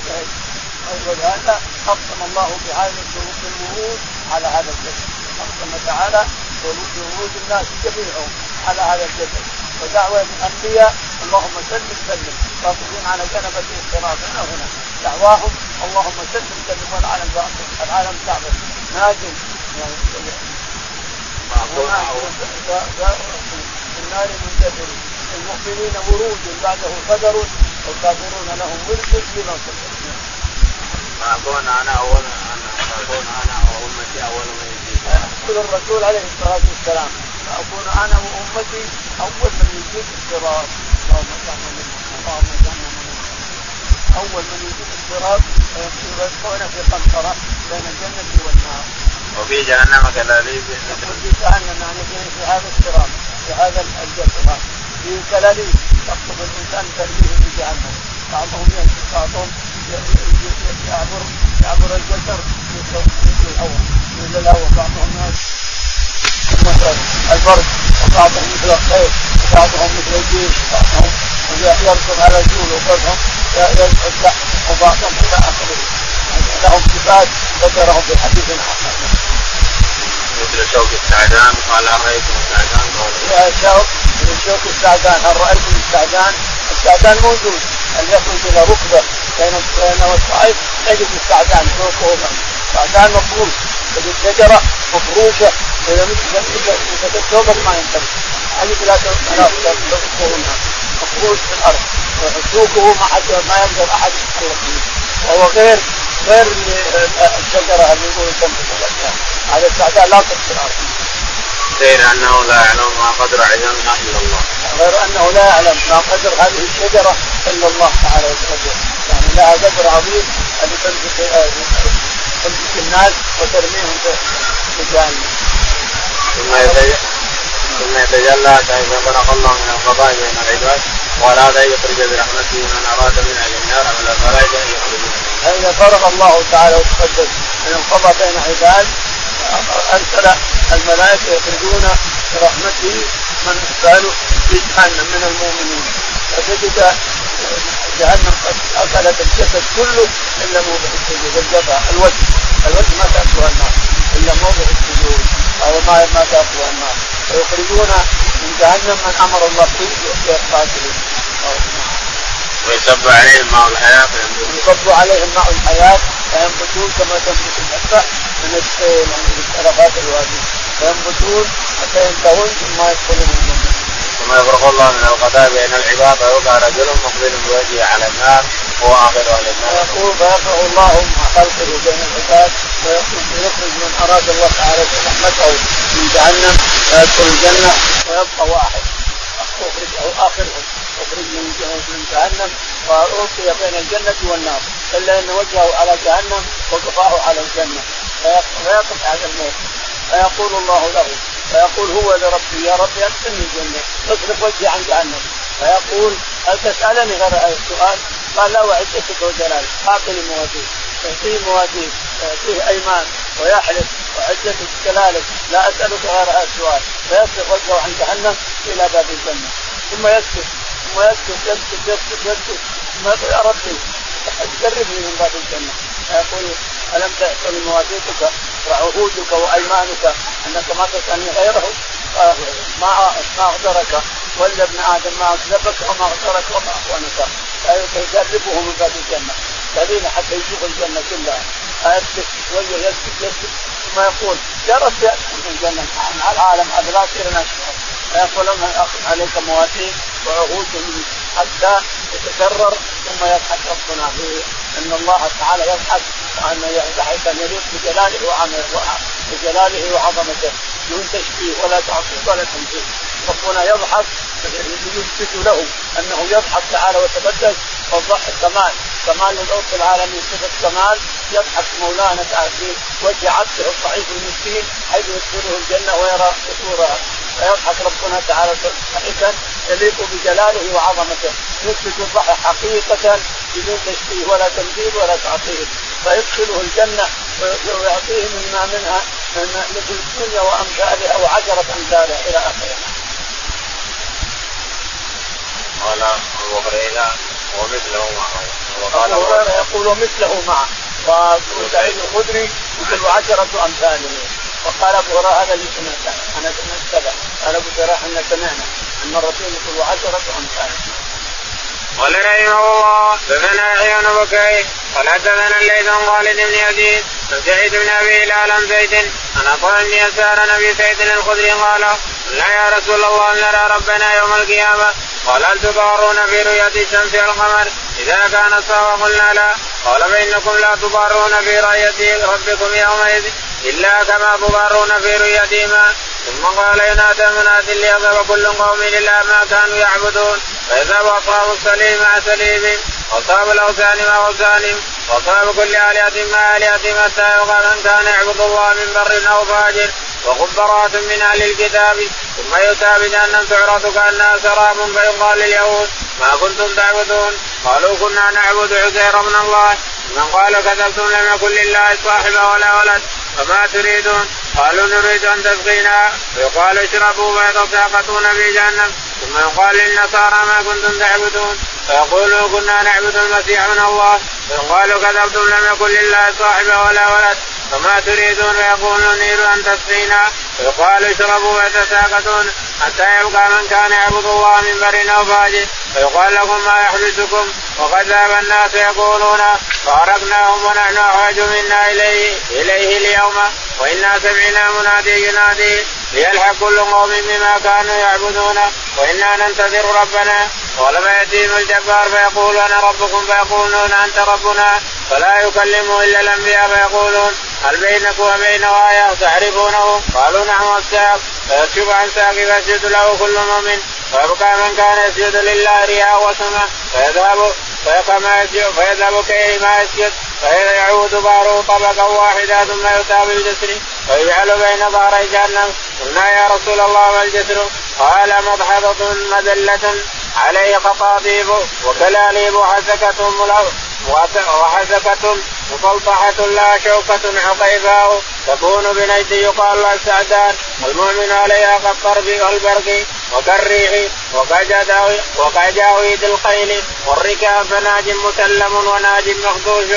أول هذا اقسم الله بهذا الورود على هذا الجسد. اقسم تعالى ورود الناس جميعهم على هذا الجسد. ودعوة الأنبياء اللهم سلم سلم. واقفين على جنبة الصراط. هنا هنا. دعواهم اللهم سلم سلم. والعالم العالم تعبد. ناجم. في النار منتظر المؤمنين ورود بعده قدر والكافرون لهم ورد بما فأكون أنا أول أنا فأكون أنا وأمتي أول من يجيب يقول الرسول عليه الصلاة والسلام فأكون أنا وأمتي أول من يجيب الصراط اللهم اجعلنا منهم اللهم اجعلنا أول من يجيب الصراط يلقون في قنطرة بين الجنة والنار. وفي جهنم يقول في جهنم يعني في هذا الصراط في هذا الجسر في كلاليب تخطف الإنسان ترميه في جهنم بعضهم يمشي بعضهم يعبر يعبر الجسر مثل الهواء مثل الهواء بعضهم مثل البرد وبعضهم مثل الخير وبعضهم مثل الجيش وبعضهم يركض على الجول وبعضهم يركض وبعضهم إلى اخره لهم صفات ذكرهم في حديث اخر مثل شوك السعدان قال رايتم السعدان؟ قال شوك من شوك السعدان. هل رأيتم السعدان؟ السعدان موجود. ان يخرج إلى ركبة بين بين والصعيد تجد السعدان فوقه السعدان مفروش تجد شجره مفروشة. إذا مثل ثوبك ما ينتبه هذه لا تفقهونها مفروش في الأرض. وسوقه ما حد ما يقدر أحد منه وهو غير غير الشجرة اللي يقول تنبت هذا السعداء لا تنبت الأرض غير أنه لا يعلم ما قدر علمها إلا الله. غير أنه لا يعلم ما قدر هذه الشجرة إلا الله تعالى وتقدر يعني لها قدر عظيم أن تنبت تنبت الناس وترميهم في جهنم ثم يتجلى ثم يتجلى كيف خلق الله من القضاء بين العباد واراد ان يخرج برحمته من أراد من أهل النار من الملائكه ان يخرجوا فإذا فرغ الله تعالى وتقدس من القضاء بين عباد أرسل الملائكة يخرجون برحمته من كانوا في جهنم من المؤمنين. فتجد جهنم قد أكلت الجسد كله إلا موضع السجود الجبهه الوجه الوجه ما تاكلها النار إلا موضع السجود أو ما ما تاكلها النار ويخرجون من جهنم من أمر الله به قاتله ويصب عليهم ماء الحياة فينبتون يصب عليهم ماء الحياة فينبتون كما تنبت الحبه من السيل من شرفات الوادي فينبتون حتى ينتهون ثم يدخلون الجنة. ثم يفرغ الله من القضاء بين العباد ويبقى رجل مقبل بوجهه على النار هو آخر أهل النار. ويقول فيفرغ الله مع خلقه بين العباد ويخرج من أراد الله تعالى رحمته من جهنم ويدخل الجنة ويبقى واحد آخرهم أخرج من من جهنم والقي بين الجنة والنار إلا أن وجهه على جهنم وقفاه على الجنة. فيقف على الموت. فيقول الله له فيقول هو لربي يا ربي أدخلني الجنة اصرف وجهي عن جهنم. فيقول هل تسألني غير هذا السؤال؟ قال لا وعزتك وجلالك أعطني موازين يعطيه موازين ويعطيه أيمان ويحلف وعزتك وجلالك لا أسألك غير هذا السؤال. فيصرف وجهه عن جهنم إلى باب الجنة ثم يسكت. ثم يسكت يسكت يسكت ثم يقول يا ربي قربني من باب الجنه فيقول الم تحصل مواثيقك وعهودك وايمانك انك ما تسالني غيره ما ما اغدرك ولا ابن آدم ما اكذبك وما اغدرك وما اخوانك فيجربه من باب الجنه الذين حتى يشوف الجنه كلها فيسكت وجه يسكت يسكت ثم يقول يا رب من الجنه مع العالم هذا لا يصير نشكر فيقول اخذ عليك مواثيق وعهود حتى يتكرر ثم يضحك ربنا به إن الله تعالى يضحك وأن يضحك ان يليق بجلاله بجلاله وعظمته. دون تشبيه ولا تعطيل ولا تمثيل ربنا يضحك يثبت له أنه يضحك تعالى وتقدس والضحك كمال كمال للرب العالمين صفه كمال يضحك مولانا في وجه عبده الضعيف المسكين حيث يدخله الجنة ويرى قصورها فيضحك ربنا تعالى ضحكا يليق بجلاله وعظمته. يثبت الضحك حقيقة بدون تشبيه ولا تمثيل ولا تعطيل. فيدخله الجنة ويعطيه مما منها من في الدنيا وأمثالها وعشره أمثالها إلى آخره. قال أبو هريرة ومثله معه. وقال يقول مثله معه. وسعيد الخدري مثل عشرة أمثاله. وقال أبو هريرة هذا اللي سمعته. أنا سمعت قال أبو هريرة إحنا سمعنا. ان الرسول يقول عشرة أمثاله. قال رحمه الله دثنا يحيى بن بكير قال حدثنا الليث عن خالد بن يزيد عن سعيد بن أبي هلال عن زيد عن عطاء بن يسار نبي سعيد الخدري قال لا يا رسول الله نرى ربنا يوم القيامة قال هل تضارون في رؤية الشمس والقمر. إذا كان سوا قلنا لا. قال فإنكم لا تضارون في رؤية ربكم يومئذ إلا كما تضارون في رؤيتهما. ثم قال ينادى مناد ليذهب كل قوم إلى ما كانوا يعبدون. فيذهب أصحاب السليم مع سليم واصحاب الاوثان مع اوثانهم واصحاب كل آلهة مع آلهتهم حتى يبقى من كان يعبد الله من بر أو فاجر وخبرات من أهل الكتاب ثم يؤتى بجهنم تعرض كانها سراب فيقال لليهود ما كنتم تعبدون؟ قالوا كنا نعبد عزير من الله. من قال كذبتم لم يكن لله صاحب ولا ولد فما تريدون؟ قالوا نريد أن تسقينا ويقال اشربوا فيتساقطون في جهنم. ثم يقال للنصارى ما كنتم تعبدون. فيقولوا كنا نعبد المسيح من الله. فيقال كذبتم لم يكن لله صاحب ولا ولد. فما تريدون فيقولون نريد أن تسقينا. ويقال اشربوا ويتساقطون حتى يبقى من كان يعبد الله من بر أو فاجر. فيقال لكم ما يحبسكم وقد ذهب الناس يقولون فأرقناهم ونحن احوج منا إليه إليه اليوم. وإنا سمعنا منادي ينادي ليلحق كل قوم بما كانوا يعبدون. وإنا ننتظر ربنا. ولما ياتيهم الجبار فيقول أنا ربكم فيقولون أنت ربنا. فلا يكلمه إلا الأنبياء فيقولون هل بينكم وبين آية تعرفونه؟ قالوا نعم الساق فيكشف عن ساق فيسجد له كل مؤمن. ويبقى من كان يسجد لله رياء وسمع. فيذهب فيذهب كيما يسجد. فيعود ظهره طبقا واحدا ثم يؤتى بالجسر. فيجعل بين ظهري جهنم. قلنا يا رسول الله ما الجسر؟ قال مضحضة مذلة. عليه قطاطيف وكلاليب حسكة وحسكة مفلطحة لا شوكة عقيفاء تكون بنيت يقال لها السعدان. والمؤمن عليها كالطرب والبرق وكالريح وكجاويد الخيل. والركاب فناج مسلم وناج مخدوش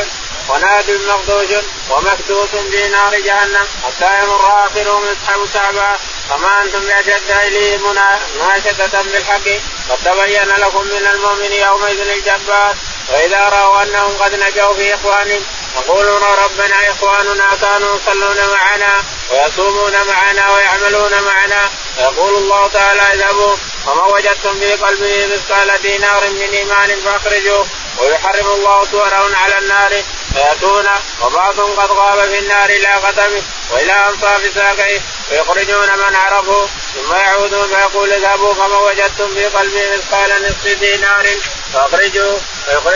وناد مخدوش ومكدوس في نار جهنم. حتى يمر اخرهم يسحب سحبا فما أنتم بأشد اليه مناشدة بالحق. قد تبين لكم من المؤمن يومئذ الجبار. واذا رأوا أنهم قد نجوا في إخوانهم يقولون ربنا إخواننا كانوا يصلون معنا ويصومون معنا ويعملون معنا. فيقول الله تعالى اذهبوا وما وجدتم في قلبه مثقال دينار من إيمان فأخرجوه. ويحرم الله صورهم على النار فيأتون وبعضهم قد غاب في النار إلى قدمه وإلى أنصاف ساقيه. ويخرجون من عرفوا ثم يعودون فيقول اذهبوا فما وجدتم في قلبه مثقال نصف دينار فاخرجوا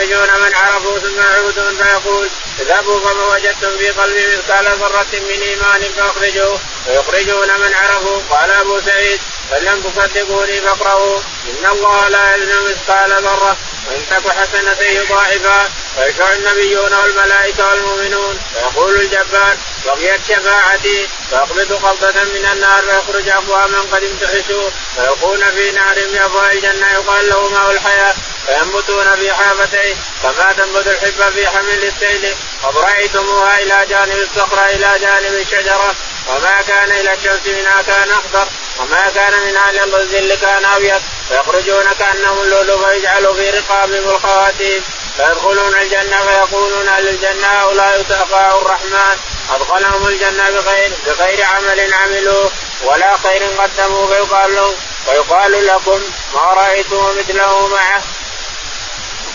فيخرجون من عرفوا ثم يعودون فيقول اذهبوا فما وجدتم في قلبه مثقال ذرة من إيمان فأخرجوه. ويخرجون من عرفوا. قال أبو سعيد فان لم تصدقوني فاقرأوا إن الله لا يزن مثقال ذرة. وإن تك حسنة يضاعفها فيشفع النبيون والملائكة والمؤمنون. فيقول الجبار بقيت شفاعتي. فأقبض قبضة من النار فيخرج أقواما قد امتحشوا فيكون في نار من الجنة يقال له ماء الحياة. فينبتون في حافتيه كما تنبت الحبة في حمل السيل. قد رأيتموها إلى جانب الصخرة إلى جانب الشجرة؟ وما كان إلى الشمس منها كان أخضر وما كان منها إلى الظل كان أبيض. فيخرجون كأنهم اللؤلؤ فيجعلوا في رقابهم الخواتيم. فيدخلون الجنة فيقولون أهل الجنة هؤلاء تقاء الرحمن؟ أدخلهم الجنة بغير بغير عمل عملوه ولا خير قدموا فيقال لهم فيقال لكم ما رأيتم مثله معه.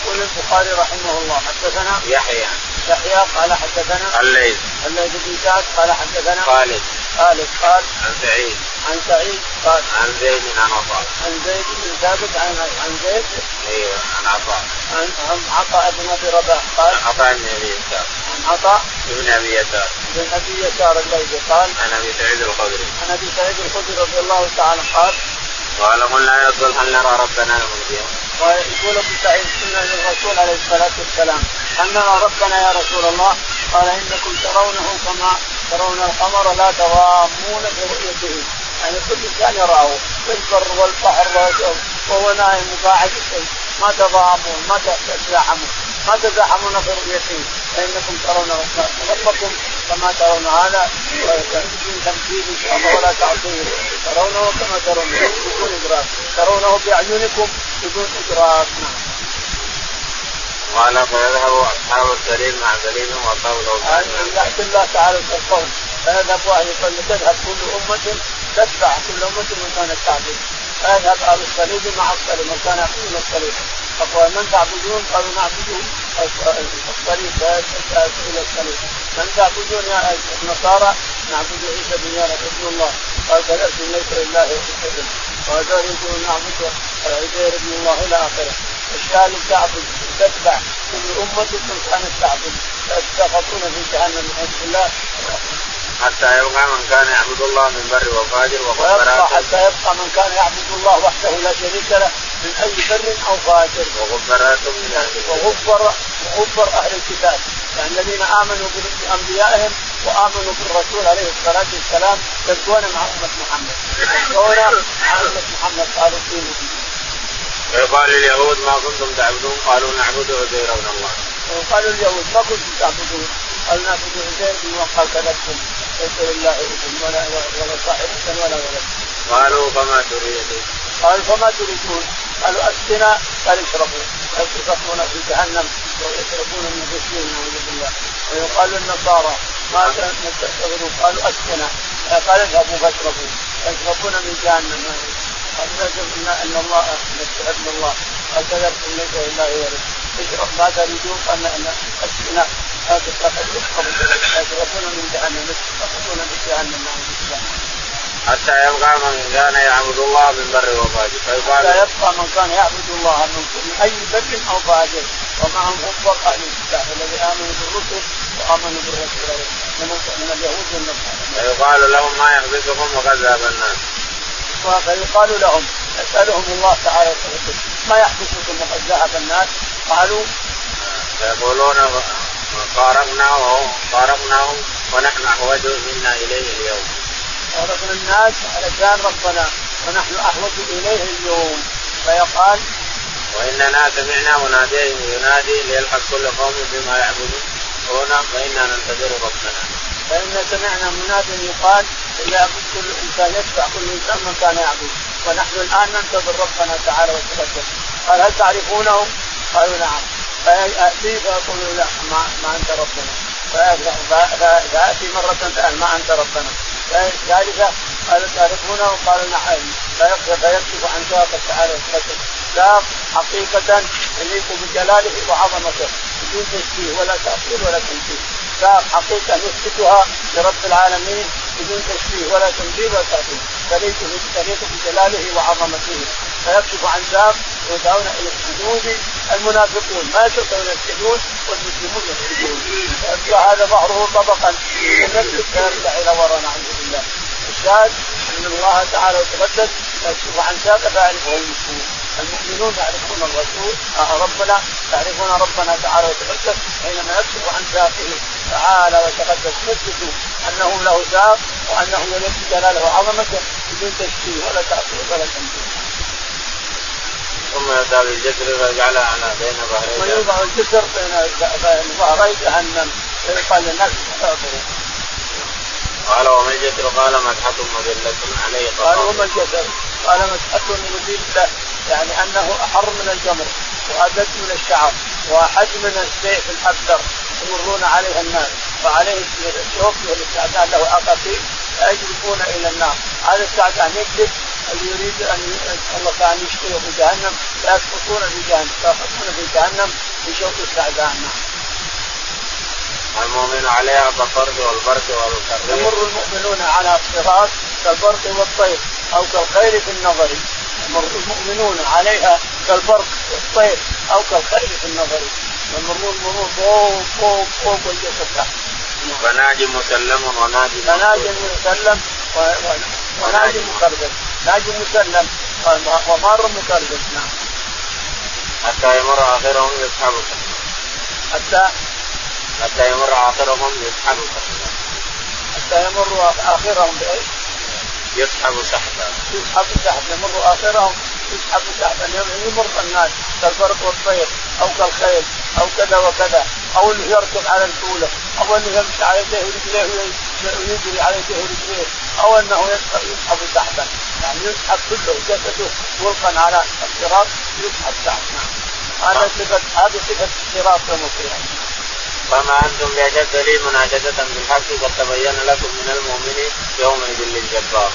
يقول البخاري رحمه الله حدثنا؟ يحيى. يحيى قال حدثنا؟ الليث. الليث بن سعد قال حدثنا؟ خالد. خالد قال؟ عن سعيد. عن سعيد قال؟ عن زيد عن عطاء. عن زيد بن ثابت عن عن زيد؟ أيوه عن عطاء. عن عن عطاء بن أبي رباح قال؟ عن عطاء بن أبي يسار. عن عطاء؟ بن أبي يسار. بن أبي يسار الليثي قال؟ عن أبي سعيد الخدري. عن أبي سعيد الخدري رضي الله تعالى قال؟ قال قلنا يا رسول هل نرى ربنا يوم؟ ويقول ابن سعيد سنه للرسول عليه الصلاة والسلام ان ربنا يا رسول الله؟ قال إنكم ترونه كما ترون القمر لا تضامون برؤيته. يعني كل إنسان يراه في البر والبحر وهو نايم وقاعد ما تضامون ما تزاحمون ما تزاحمون برؤيته فإنكم ترون ربكم كما ترون هذا بدون تمثيل ان شاء الله ولا تعطيل. ترونه كما ترون. بدون إدراك. ترونه بأعينكم بدون إدراك. نعم قال فيذهب أصحاب السليم مع سليم وقوله يأتي الله تعالى القول. فيذهب يقول تذهب كل أمة تتبع كل أمة من كانت تعبد. فيذهب أهل الصليب مع الصليب من كان يعبدون الصليب. فقال من تعبدون؟ قالوا نعبد الصليب إلى الصليب. من تعبدون يا النصارى؟ نعبد عيسى بن ابن الله. قال فلست ليس لله ابن وهذول يقولون نعبد عزير بن الله إلى آخره. الاشياء اللي تعبد تتبع كل أمة كانت تعبد. فيتساقطون في جهنم نعوذ بالله حتى يبقى من كان يعبد الله من بر وفاجر وغفرات حتى يبقى من كان يعبد الله وحده لا شريك له من أي بر أو فاجر. وغفرات وغفر وغفر أهل الكتاب. يعني الذين آمنوا بأنبيائهم وآمنوا بالرسول عليه الصلاة والسلام يبقون مع أمة محمد. يبقون مع أمة محمد قالوا دينه ويقال لليهود ما كنتم تعبدون؟ قالوا نعبد عزير بن الله. وقالوا اليهود ما كنتم تعبدون. قالوا نعبد عزير بن الله قال كذبتم ليس لله ابن ولا ولا صاحبة ولا ولد. قالوا فما تريدون؟ قالوا فما تريدون؟ قالوا اسقنا قال اشربوا. يصرفون في جهنم ويشربون من غسلين نعوذ بالله. ويقال للنصارى ما تستغفرون قالوا اسقنا قال اذهبوا فاشربوا. يشربون من جهنم. ان إن الله ابن الله. قال كذبتم ليس لله ولد. اشرب. ما تريدون؟ من جهنم من جهنم حتى يبقى من كان يعبد الله من بر وفاجر. فيقال حتى يبقى من كان يعبد الله من أي بر أو فاجر. ومعهم كفر أهل الكتاب الذي آمنوا بالرسل وآمنوا بالرسول من اليهود والنصارى. فيقال لهم ما يحبسكم وقد ذهب الناس. فيقال لهم يسألهم الله تعالى ما يحدثكم وقد ذهب الناس؟ قالوا فيقولون قاربناه قاربناهم ونحن أحوج منا إليه اليوم. قاربنا الناس علشان ربنا ونحن أحوج إليه اليوم فيقال وإننا سمعنا مناديا ينادي ليلحق كل قوم بما يعبدون هنا فإنا ننتظر ربنا. فإن سمعنا مناديا يقال يعبد كل إنسان يتبع كل إنسان من كان يعبد ونحن الآن ننتظر ربنا تعالى وتقدم قال هل تعرفونه؟ قالوا نعم فيأتي فيقول لا ما, ما أنت ربنا. فيأتي مرة ثانية ما أنت ربنا. ثالثة قالوا تعرفونه قالوا نعم. فيكشف عن ساقه تعالى وتقدم ساق حقيقة يليق بجلاله وعظمته. بدون تشبيه ولا تأثير ولا تمثيل ساق حقيقة نثبتها لرب العالمين بدون تشبيه ولا تمثيل ولا تأثير تليق بجلاله وعظمته. فيكشف عن ساق ويدعون إلى السجود المنافقون. ما يستطيعون يسجدون والمسلمون يسجدون فيبقى هذا ظهره طبقا. ينكب فيرجع إلى وراء نعوذ بالله. الشاهد أن الله تعالى وتقدس يكشف عن ساق فيعرفه المسلمون. المؤمنون يعرفون الرسول آه ربنا يعرفون ربنا تعالى وتقدس حينما يكشف عن ساقه تعالى وتقدس يثبت أنه له ساق وأنه يليق جلاله وعظمته بدون تشبيه ولا تعطيل ولا تمثيل. ثم يؤتى بالجسر فيجعلها على بين ظهري ويوضع الجسر بين ظهري جهنم. فيقال للناس اعبروا قال وما الجسر قال مسحة مذلة عليه قال وما الجسر قال مسحة مذلة. يعني أنه أحر من الجمر وادد من الشعر وأحد من السيف الاكثر يمرون عليها الناس وعليه الشوك والاستعداد له عقاقير فيجلبون إلى النار. هذا السعدان يكذب اللي يريد أن الله تعالى يشقيه في جهنم فيسقطون في جهنم فيسقطون في جهنم بشوك السعدان نعم. المؤمن عليها كالطرد والبرق والكريم. يمر المؤمنون على الصراط كالبرق والطير أو كالخير في النظر. المؤمنون عليها كالبرق والطير أو كالخير في النظر. يمرون مرور فوق فوق فوق والجسد تحت فناجي مسلم وناجي فناجي مسلم وناجي مخربط ناجي مسلم ومار مكربس نعم. حتى يمر آخرهم يسحب حتى حتى يمر آخرهم يسحب حتى يمر آخرهم بايش؟ يسحب سحبا. يسحب سحبا. يمر اخرهم يسحب سحبا. يمر الناس كالفرق والطير أو كالخيل أو كذا وكذا. أو انه يركب على الفوله أو انه يمشي على يديه ورجليه ويجري على يديه ورجليه أو أنه يسحب سحبا. يعني يسحب كله. جسده ملقا على الصراط يسحب سحبا. نعم. هذا صفه هذه صفة الصراط القيامه فما أنتم باشد لي مناشده بالحق قد تبين لكم من المؤمن يومئذ للجبار.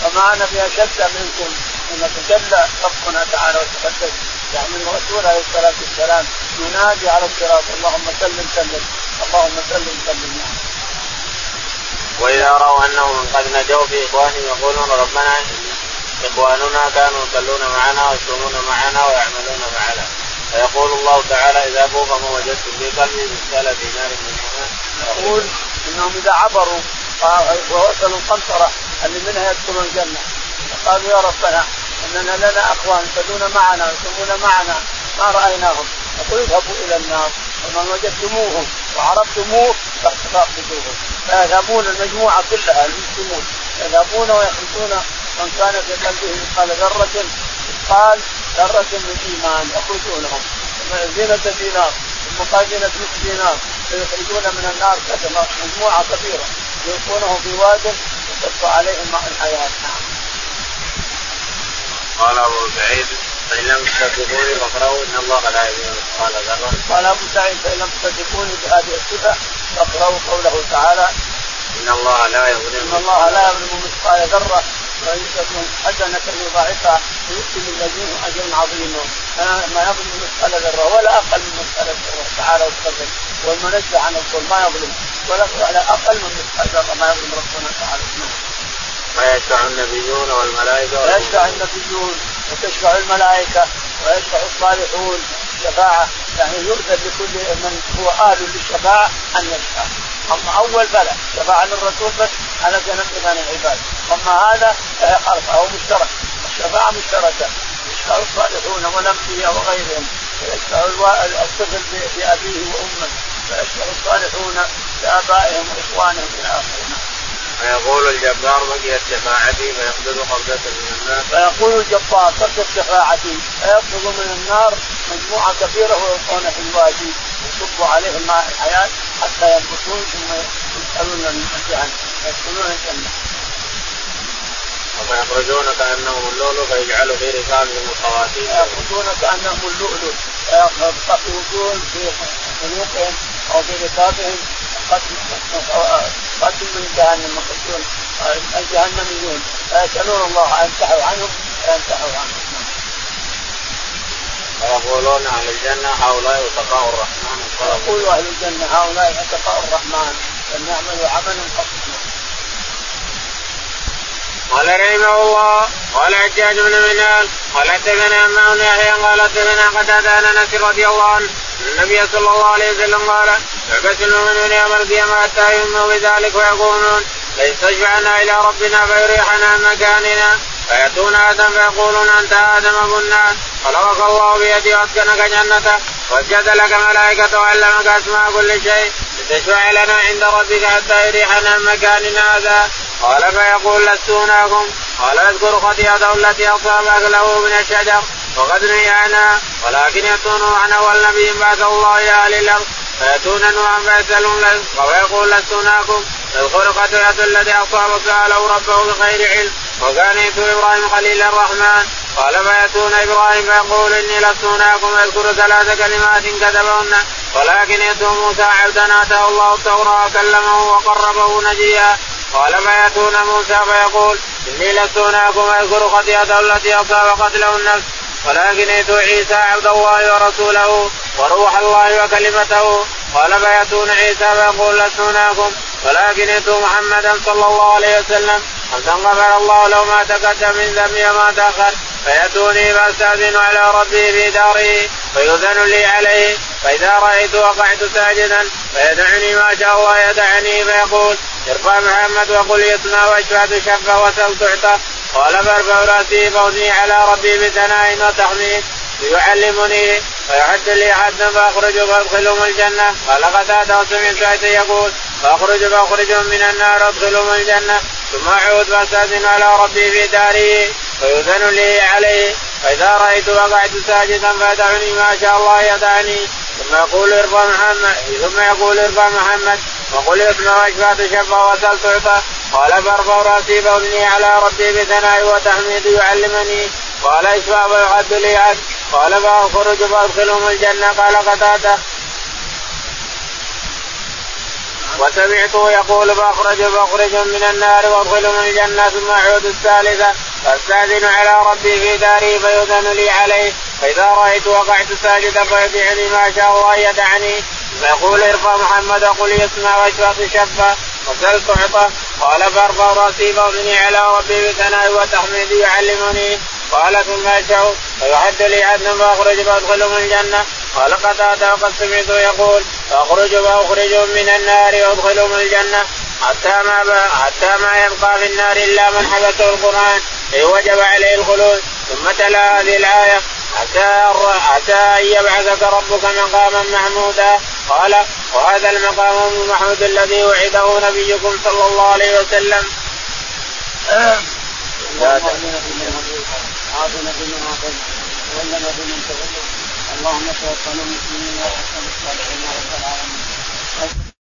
فما أنا بأشد منكم أن تجلى ربنا تعالى وتقدس يعني الرسول عليه الصلاة والسلام ينادي على الصراط اللهم سلم سلم اللهم سلم سلم نعم. وإذا رأوا انهم قد نجوا في اخوانهم يقولون ربنا إخواننا كانوا يصلون معنا ويصومون معنا ويعملون معنا فيقول الله تعالى إذا فما وجدتم في قلبي مثقال دينار من يقول إنهم إذا عبروا ووصلوا القنطرة اللي منها يدخلون الجنة. فقالوا يا ربنا إننا لنا أخوان يصلون معنا ويصومون معنا ما رأيناهم. يقول اذهبوا إلى النار. ومن وجدتموهم وعرفتموه فاقبضوهم فيذهبون المجموعة كلها المسلمون. يذهبون ويخرجون من كان في قلبه مثقال ذرة مثقال ذرة من إيمان يخرجونهم زينة دينار ثم قال زينة نصف دينار فيخرجون من النار مجموعة كبيرة يلقونهم في واد يصب عليهم ماء الحياة نعم. قال أبو سعيد فإن لم تصدقوني فاقرأوا إن الله لا يظلم مثقال ذرة. قال أبو سعيد فإن لم تصدقوني بهذه الصفة فاقرأوا قوله تعالى إن الله لا يظلم إن الله لا يظلم مثقال ذرة وإن تكن حسنة يضاعفها ويؤتي من لدنه أجرا عظيما ما يظلم مثقال ذرة ولا أقل من مثقال ذرة تعالى وتقدم والمنزه عن الظلم ما يظلم. ولا أقل من مثقال ذرة ما يظلم ربنا تعالى. ويشفع النبيون والملائكة ويشفع النبيون وتشفع الملائكة ويشفع الصالحون. الشفاعة يعني يؤذن لكل من هو أهل للشفاعة أن يشفع. أما أول فلا شفاعة للرسول بس على جنب من العباد. أما هذا فهو مشترك. الشفاعة مشتركة. يشفع الصالحون والأنبياء وغيرهم. ويشفع الطفل بأبيه وأمه. ويشفع الصالحون بآبائهم وإخوانهم إلى آخره. فيقول الجبار بقيت شفاعتي فيقبض قبضة من النار. فيقول الجبار بقيت شفاعتي فيقبض من النار مجموعة كبيرة ويلقون في الوادي يصب عليهم ماء الحياة حتى ينبتون ثم يدخلون الجنة يدخلون الجنة. فيخرجون كانهم اللؤلؤ فيجعلوا في ركابهم الخواتيم. يخرجون كانهم اللؤلؤ يخرجون في خلوقهم أو في ركابهم قتل من جهنم يخرجون الجهنميون. فيسالون الله ان ينتهوا عنهم فينتهوا عنهم. ويقولون أهل الجنة هؤلاء اتقاء الرحمن. ويقول أهل الجنة هؤلاء اتقاء الرحمن. فليعملوا عملا خفيفا قال رحمه الله قال حجاج بن منال قال حدثنا عمام يحيى قال حدثنا قتادة عن أنس رضي الله عنه النبي صلى الله عليه وسلم قال يعبث المؤمنون يوم القيامة حتى يؤمنوا بذلك ويقولون ليستشفعنا إلى ربنا فيريحنا مكاننا. فيأتون آدم فيقولون أنت آدم ابو الناس. خلقك الله بيدي وأسكنك جنته وجد لك ملائكة وعلمك أسماء كل شيء. لتشفع لنا عند ربك حتى يريحنا عن مكاننا هذا. قال فيقول لست هناكم. قال اذكر خطيئته التي اصاب اكله من الشجر وقد نهينا ولكن يأتون نوحا والنبي بعث الله إلى أهل الأرض. فيأتون نوحا فيسالون ويقول لست هناكم. اذكر خطيئته التي اصاب ساله ربه بغير علم وكان يتو إبراهيم خليل الرحمن. قال فيأتون إبراهيم فيقول إني لست هناكم يذكر ثلاث كلمات كتبهن. ولكن يتو موسى عبدا آتاه الله التوراة وكلمه وقربه نجيا. قال فيأتون موسى فيقول إني لست هناكم اذكر خطيئته التي اصاب قتله النفس. ولكن اتوا عيسى عبد الله ورسوله وروح الله وكلمته. قال فيأتون عيسى فيقول لست هناكم. ولكن اتوا محمدا صلى الله عليه وسلم حتى غفر الله له ما تقدم من ذنبي وما تأخر فيأتوني فاستاذن على ربي في داره فيؤذن لي عليه. فإذا رأيت وقعت ساجدا فيدعني ما شاء الله يدعني فيقول ارفع محمد وقل يسمع واشفع تشفى وسل تعطى. قال فارفع رأسي فوزني على ربي بثناء وتحميد. يعلمني فيعد لي حدا فأخرج فأدخلهم الجنة. قال قتادة وسمعت سعيدا يقول فأخرج فاخرجهم من النار ادخلهم الجنة. ثم أعود فأستأذن على ربي في داره فيؤذن لي عليه. فإذا رأيت وقعت ساجدا فيدعني ما شاء الله يدعني. ثم يقول ارفع محمد ثم يقول ارفع محمد. وقل اسمع واشفى تشفى وسل تعطى قال فارفع رأسي فاغني على ربي بثناء وتحميد يعلمني. قال اشفى ويعد لي عد قال فاخرج فأدخلهم الجنة. قال قتادة. وسمعته يقول فأخرج فاخرجهم من النار وأدخلهم الجنة ثم أعود الثالثة. فأستأذن على ربي في داري فيؤذن لي عليه. فإذا رأيت وقعت ساجدا فيدعني ما شاء الله يدعني. فيقول ارفع محمد وقل يسمع واشفى تشفى وسلت تعطى قال فأرفع رأسي فأغني على ربي بثناء وتحميد يعلمني. قال ثم اشعر فيعد لي عدنا فاخرج فادخلهم الجنة. قال قتادة وقد سمعته يقول فاخرج فاخرجهم من النار وأدخلهم الجنة. حتى ما حتى ما يبقى في النار إلا من حبسه القرآن اي وجب عليه الخلود. ثم تلا هذه الآية حتى حتى أن يبعثك ربك مقاما محمودا. قال وهذا المقام المحمود الذي وعده نبيكم صلى الله عليه وسلم. عافنا بمن عافيت وولنا بمن توليت اللهم توفنا مسلمين واحسن الصالحين العالمين